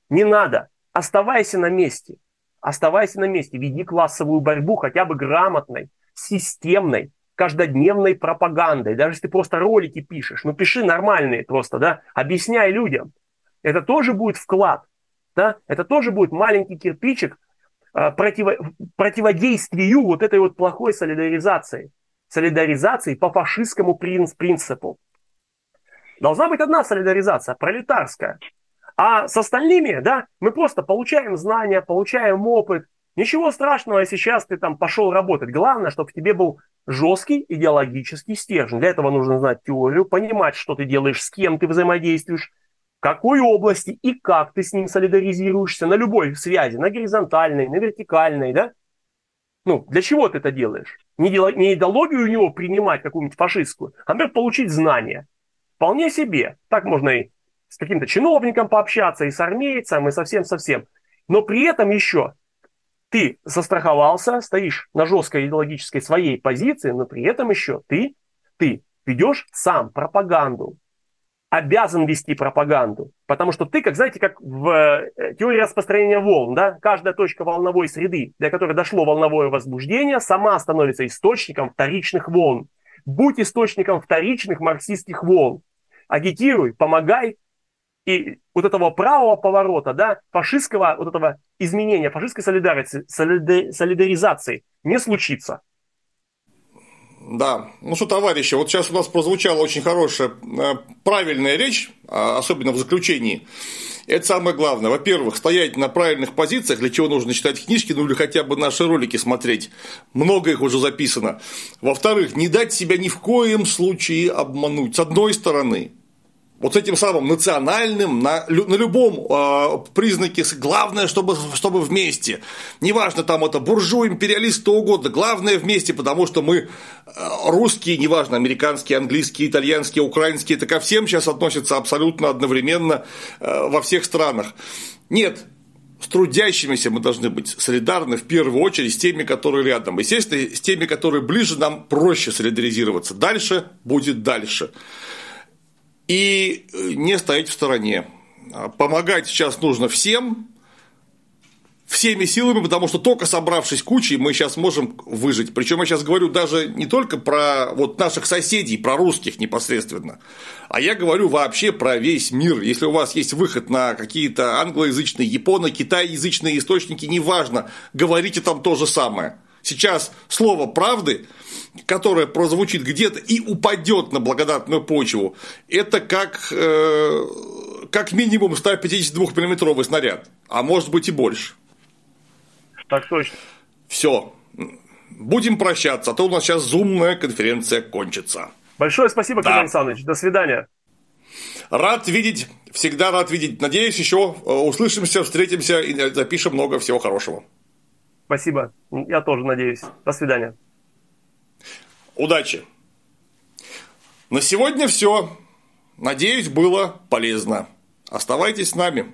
B: Не надо. Оставайся на месте. Оставайся на месте. Веди классовую борьбу хотя бы грамотной, системной, каждодневной пропагандой. Даже если ты просто ролики пишешь, ну пиши нормальные просто, да, объясняй людям. Это тоже будет вклад, да, это тоже будет маленький кирпичик э, противо, противодействию вот этой вот плохой солидаризации. Солидаризации по фашистскому принципу. Должна быть одна солидаризация, пролетарская. А с остальными, да, мы просто получаем знания, получаем опыт. Ничего страшного, сейчас ты там пошел работать. Главное, чтобы в тебе был жесткий идеологический стержень. Для этого нужно знать теорию, понимать, что ты делаешь, с кем ты взаимодействуешь, какой области и как ты с ним солидаризируешься на любой связи, на горизонтальной, на вертикальной, да? Ну, для чего ты это делаешь? Не, не идеологию у него принимать какую-нибудь фашистскую, а, например, получить знания. Вполне себе. Так можно и с каким-то чиновником пообщаться, и с армейцем, и совсем-совсем. Но при этом еще ты застраховался, стоишь на жесткой идеологической своей позиции, но при этом еще ты, ты ведешь сам пропаганду. Обязан вести пропаганду. Потому что ты, как знаете, как в э, теории распространения волн, да, каждая точка волновой среды, для которой дошло волновое возбуждение, сама становится источником вторичных волн. Будь источником вторичных марксистских волн. Агитируй, помогай, и вот этого правого поворота, да, фашистского вот этого изменения, фашистской солидаризации, солидаризации не случится.
A: Да, ну что, товарищи, вот сейчас у нас прозвучала очень хорошая, э, правильная речь, а, особенно в заключении. Это самое главное. Во-первых, стоять на правильных позициях, для чего нужно читать книжки, ну или хотя бы наши ролики смотреть. Много их уже записано. Во-вторых, не дать себя ни в коем случае обмануть. С одной стороны, вот с этим самым национальным, на, на любом э, признаке, главное, чтобы, чтобы вместе. Неважно, там это буржуй, империалист, что угодно, главное вместе, потому что мы э, русские, неважно, американские, английские, итальянские, украинские, это ко всем сейчас относятся абсолютно одновременно э, во всех странах. Нет, с трудящимися мы должны быть солидарны в первую очередь с теми, которые рядом. Естественно, с теми, которые ближе, нам проще солидаризироваться. Дальше будет дальше и э, не стоять в стороне. А помогать сейчас нужно всем, всеми силами, потому что только собравшись кучей, мы сейчас можем выжить. Причем я сейчас говорю даже не только про вот наших соседей, про русских непосредственно, а я говорю вообще про весь мир. Если у вас есть выход на какие-то англоязычные, японо, китайязычные источники, неважно, говорите там то же самое. Сейчас слово правды, которое прозвучит где-то и упадет на благодатную почву, это как, э, как минимум 152-миллиметровый снаряд, а может быть и больше.
B: Так точно.
A: Все. Будем прощаться, а то у нас сейчас зумная конференция кончится.
B: Большое спасибо, да. Кирилл Александрович. До свидания.
A: Рад видеть, всегда рад видеть. Надеюсь, еще э, услышимся, встретимся и запишем много всего хорошего.
B: Спасибо. Я тоже надеюсь. До свидания.
A: Удачи. На сегодня все. Надеюсь, было полезно. Оставайтесь с нами.